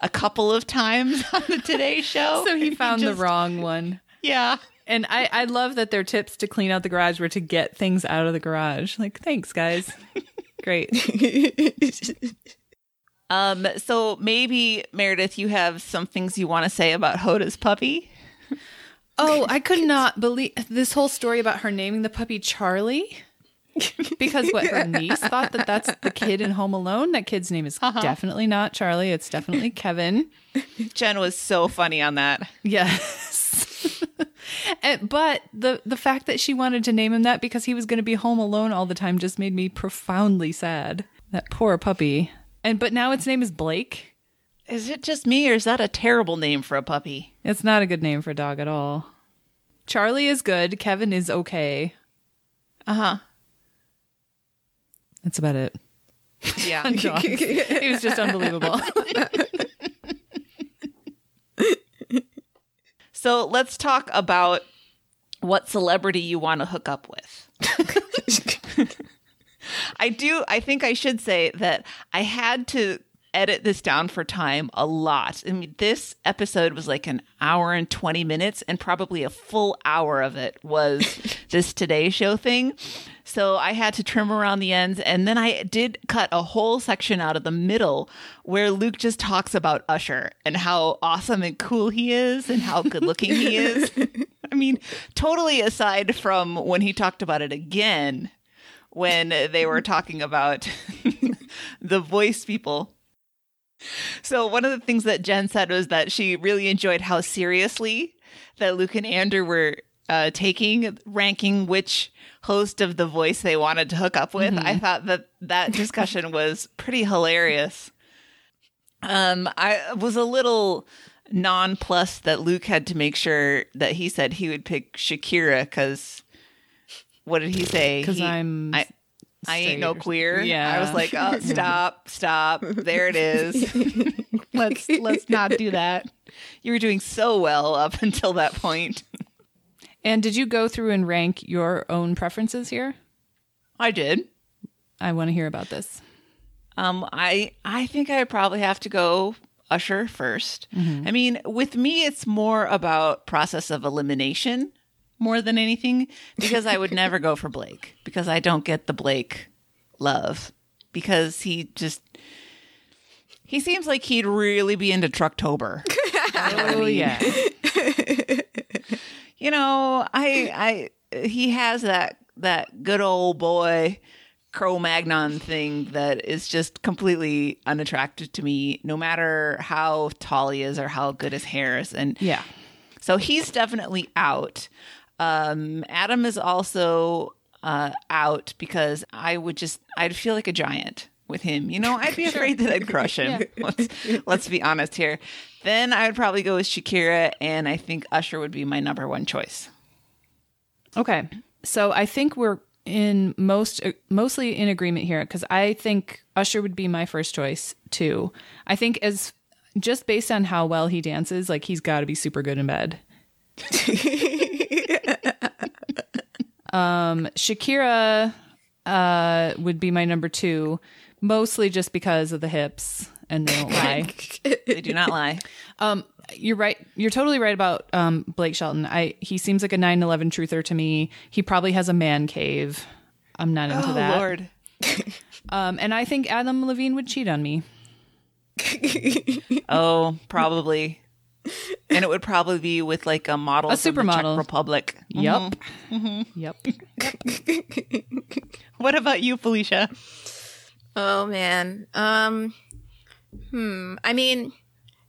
a couple of times <laughs> on the today show So he found the just- wrong one. yeah And I, I love that their tips to clean out the garage were to get things out of the garage. Like, thanks, guys. <laughs> Great. <laughs> um so maybe meredith you have some things you want to say about hoda's puppy Oh, I could not believe this whole story about her naming the puppy Charlie. Because what her <laughs> niece thought that that's the kid in Home Alone. That kid's name is definitely not Charlie. It's definitely <laughs> Kevin. jen was so funny on that Yes. <laughs> and, but the the fact that she wanted to name him that because he was going to be home alone all the time just made me profoundly sad. That poor puppy. And but now its name is Blake. Is it just me, or is that a terrible name for a puppy? It's not a good name for a dog at all. Charlie is good. Kevin is okay. Uh huh. That's about it. Yeah. <laughs> It was just unbelievable. <laughs> so let's talk about what celebrity you want to hook up with. I do. I think I should say that I had to edit this down for time a lot. I mean, this episode was like an hour and 20 minutes, and probably a full hour of it was <laughs> this Today Show thing. So I had to trim around the ends. And then I did cut a whole section out of the middle where Luke just talks about Usher and how awesome and cool he is and how good looking he is. <laughs> I mean, totally aside from when he talked about it again when they were talking about <laughs> the voice people. So one of the things that Jen said was that she really enjoyed how seriously that Luke and Andrew were uh, taking ranking which host of The Voice they wanted to hook up with. I thought that that discussion <laughs> was pretty hilarious. Um, I was a little nonplussed that Luke had to make sure that he said he would pick Shakira because what did he say? Because I'm I, I ain't no queer. Yeah. I was like, oh, <laughs> stop, stop. There it is. <laughs> let's let's not do that. You were doing so well up until that point. And did you go through and rank your own preferences here? I did. I want to hear about this. Um, I I think I probably have to go Usher 1st I mean, with me, it's more about process of elimination more than anything because I would never <laughs> go for Blake because I don't get the Blake love because he just he seems like he'd really be into Trucktober. <laughs> Oh yeah. <laughs> you know, I I he has that that good old boy Cro-Magnon thing that is just completely unattractive to me, no matter how tall he is or how good his hair is. And Yeah. so he's definitely out. Um, Adam is also uh, out because I would just I'd feel like a giant with him. You know, I'd be afraid that I'd crush him. <laughs> <laughs> let's, let's be honest here. Then I would probably go with Shakira, and I think Usher would be my number one choice. Okay. So I think we're in most mostly in agreement here because I think Usher would be my first choice too. I think as just based on how well he dances, like he's got to be super good in bed. <laughs> um, Shakira uh, would be my number two, mostly just because of the hips, and they don't lie. <laughs> They do not lie. Um, you're right. You're totally right about um, Blake Shelton. I he seems like a 9/11 truther to me. He probably has a man cave. I'm not into oh that. Lord. <laughs> Um, and I think Adam Levine would cheat on me. <laughs> Oh, probably. And it would probably be with like a model A supermodel. Republic. Yep. Yep. What about you, Felicia? Oh man. Um hmm. I mean,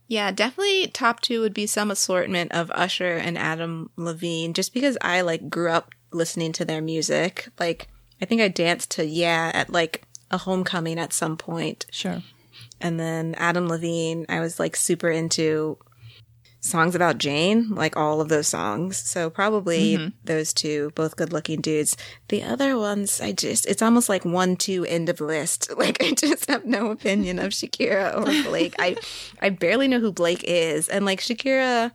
yeah, definitely top 2 would be some assortment of Usher and Adam Levine just because I like grew up listening to their music. Like I think I danced to Yeah at like a homecoming at some point. Sure. And then Adam Levine, I was like super into songs about Jane, like all of those songs. So probably those two, both good looking dudes. The other ones, I just, it's almost like one, two, end of list. <laughs> Like I just have no opinion of Shakira or Blake. I, I barely know who Blake is. And like Shakira,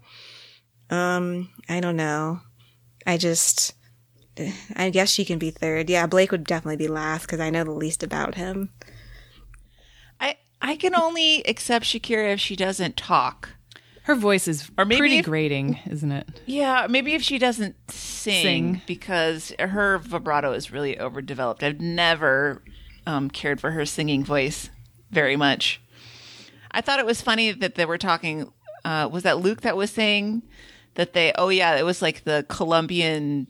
um, I don't know. I just, I guess she can be third. Yeah, Blake would definitely be last because I know the least about him. I I can only accept Shakira if she doesn't talk. Her voice is Or maybe pretty if- grating, isn't it? Yeah, maybe if she doesn't sing, Sing. because her vibrato is really overdeveloped. I've never um, cared for her singing voice very much. I thought it was funny that they were talking. Uh, was that Luke that was saying that they? Oh yeah, it was like the Colombian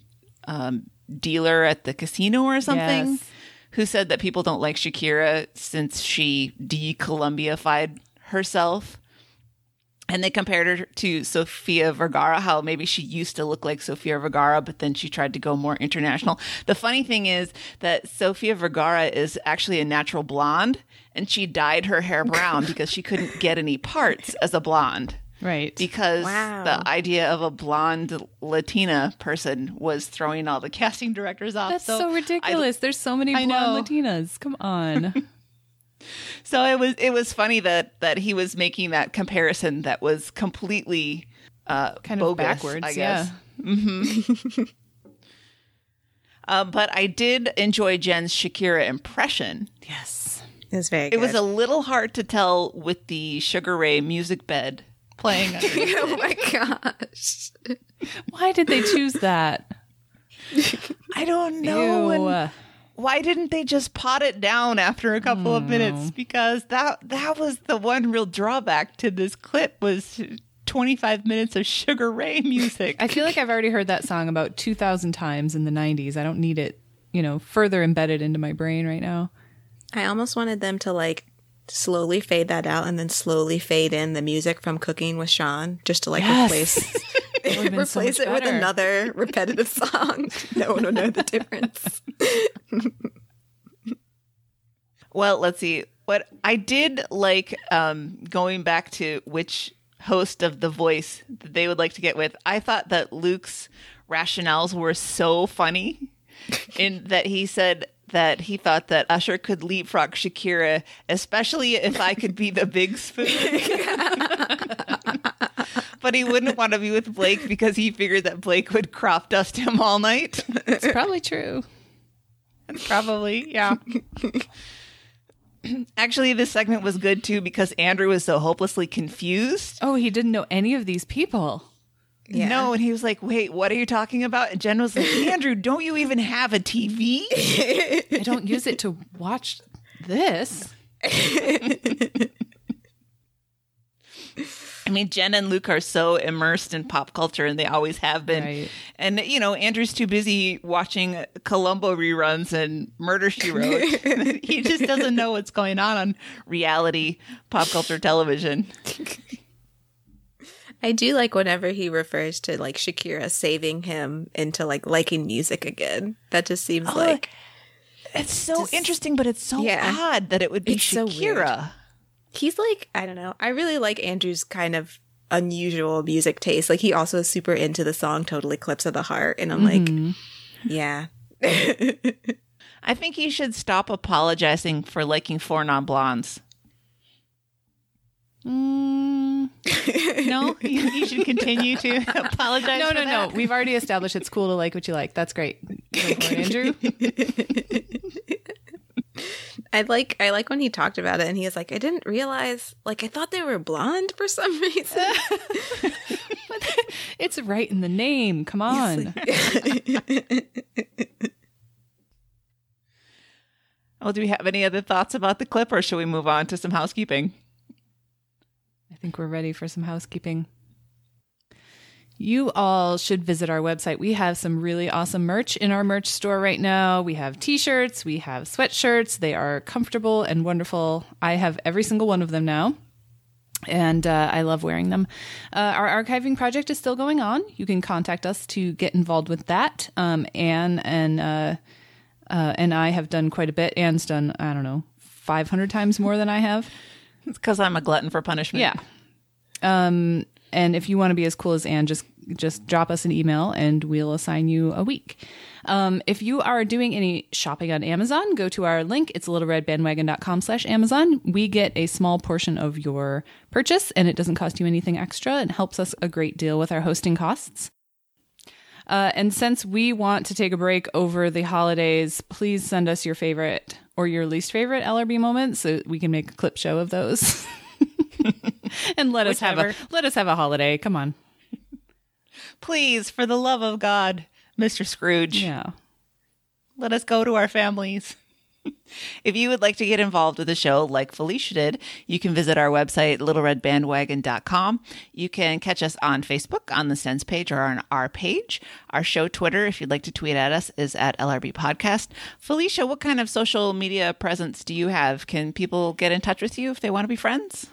um, dealer at the casino or something. Yes. Who said that people don't like Shakira since she de-Colombiafied herself? And they compared her to Sofia Vergara, how maybe she used to look like Sofia Vergara, but then she tried to go more international. The funny thing is that Sofia Vergara is actually a natural blonde, and she dyed her hair brown <laughs> because she couldn't get any parts as a blonde. Right. Because Wow. the idea of a blonde Latina person was throwing all the casting directors off. That's so, I- ridiculous. There's so many I blonde. Latinas. Come on. <laughs> So it was it was funny that that he was making that comparison that was completely uh, kind of backwards. I guess. Mm-hmm. <laughs> Uh, but I did enjoy Jen's Shakira impression. Yes. It was very It was a little hard to tell with the Sugar Ray music bed playing. <laughs> oh my gosh. Why did they choose that? <laughs> I don't know. Ew. and why didn't they just pot it down after a couple of minutes? Hmm. Because that that was the one real drawback to this clip was 25 minutes of Sugar Ray <laughs> music. I feel like I've already heard that song about 2,000 times in the 90s. I don't need it, you know, further embedded into my brain right now. I almost wanted them to like slowly fade that out and then slowly fade in the music from Cooking with Sean just to like Yes. replace <laughs> would've been so replace much it with another repetitive song. <laughs> no one will know the difference. <laughs> Well, let's see. What I did like um, going back to which host of The Voice that they would like to get with. I thought that Luke's rationales were so funny <laughs> in that he said that he thought that Usher could leapfrog Shakira, especially if I could be the big spoon. <laughs> but he wouldn't want to be with Blake because he figured that Blake would crop dust him all night. It's probably true. Probably, yeah. Actually, this segment was good too because Andrew was so hopelessly confused. Oh, he didn't know any of these people. Yeah. No, and he was like, "Wait, what are you talking about?" And Jen was like, "Andrew, don't you even have a TV?" <laughs> I don't use it to watch this. I mean, Jen and Luke are so immersed in pop culture, and they always have been. Right. And you know, Andrew's too busy watching Columbo reruns and Murder She Wrote. <laughs> he just doesn't know what's going on on reality pop culture television. <laughs> I do like whenever he refers to like Shakira saving him into like liking music again. That just seems oh, like It's so interesting, but it's so Yeah. odd that it would be It's Shakira. weird. he's like I don't know. I really like Andrew's kind of unusual music taste. Like he also is super into the song "Total Eclipse of the Heart," and I'm like, mm-hmm. yeah, <laughs> I think he should stop apologizing for liking four non blondes. Mm, No, you, you should continue to <laughs> apologize. no, for no, no. We've already established it's cool to like what you like. That's great. Go for Andrew. <laughs> I like I like when he talked about it, and he was like, I didn't realize. Like I thought they were blonde for some reason. <laughs> It's right in the name. Come on. Well, do we have any other thoughts about the clip, or should we move on to some housekeeping? I think we're ready for some housekeeping. You all should visit our website. We have some really awesome merch in our merch store right now. We have t shirts, we have sweatshirts. They are comfortable and wonderful. I have every single one of them now. And uh, I love wearing them. Uh, our archiving project is still going on. You can contact us to get involved with that. Um, Anne and uh, uh, and I have done quite a bit. Anne's done, I don't know, 500 times more than I have. <laughs> It's because I'm a glutton for punishment. Yeah. Um, and if you want to be as cool as Anne, just just drop us an email and we'll assign you a week. Um, if you are doing any shopping on Amazon, go to our link. It's littleredbandwagon.com slash Amazon. We get a small portion of your purchase and it doesn't cost you anything extra. It helps us a great deal with our hosting costs. Uh, and since we want to take a break over the holidays, please send us your favorite or your least favorite LRB moments so we can make a clip show of those. <laughs> and let us have a let us have a holiday. Come on. Please, for the love of God, Mr. Scrooge, Yeah. let us go to our families. If you would like to get involved with the show like Felicia did, you can visit our website, littleredbandwagon.com. You can catch us on Facebook on the Sense page or on our page. Our show Twitter, if you'd like to tweet at us, is at LRB Podcast. Felicia, what kind of social media presence do you have? Can people get in touch with you if they want to be friends?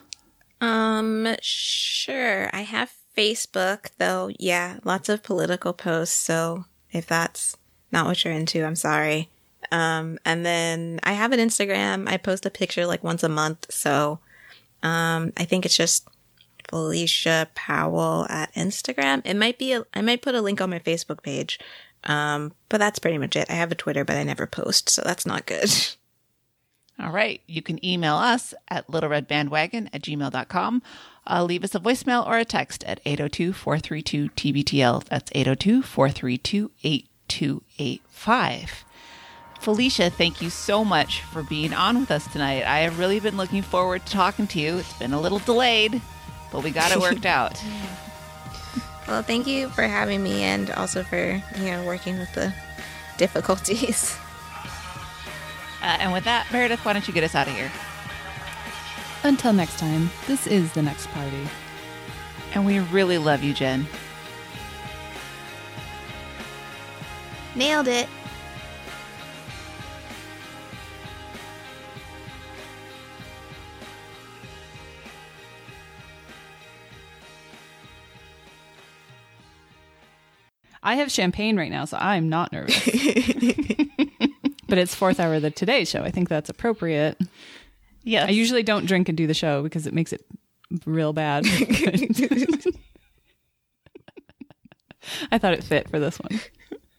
Um, sure. I have Facebook, though. Yeah, lots of political posts. So if that's not what you're into, I'm sorry. Um, and then I have an Instagram. I post a picture like once a month. So, um, I think it's just Felicia Powell at Instagram. It might be, a, I might put a link on my Facebook page. Um, but that's pretty much it. I have a Twitter, but I never post. So that's not good. <laughs> All right. You can email us at littleredbandwagon at gmail.com. Uh, leave us a voicemail or a text at 802 432 TBTL. That's 802 432 8285. Felicia, thank you so much for being on with us tonight. I have really been looking forward to talking to you. It's been a little delayed, but we got it <laughs> worked out. Well, thank you for having me and also for, you know, working with the <laughs> difficulties. Uh, and with that, Meredith, why don't you get us out of here? Until next time, this is the next party. And we really love you, Jen. Nailed it. I have champagne right now, so I'm not nervous. <laughs> but it's fourth hour of the Today Show. I think that's appropriate. Yeah, I usually don't drink and do the show because it makes it real bad. <laughs> <laughs> I thought it fit for this one.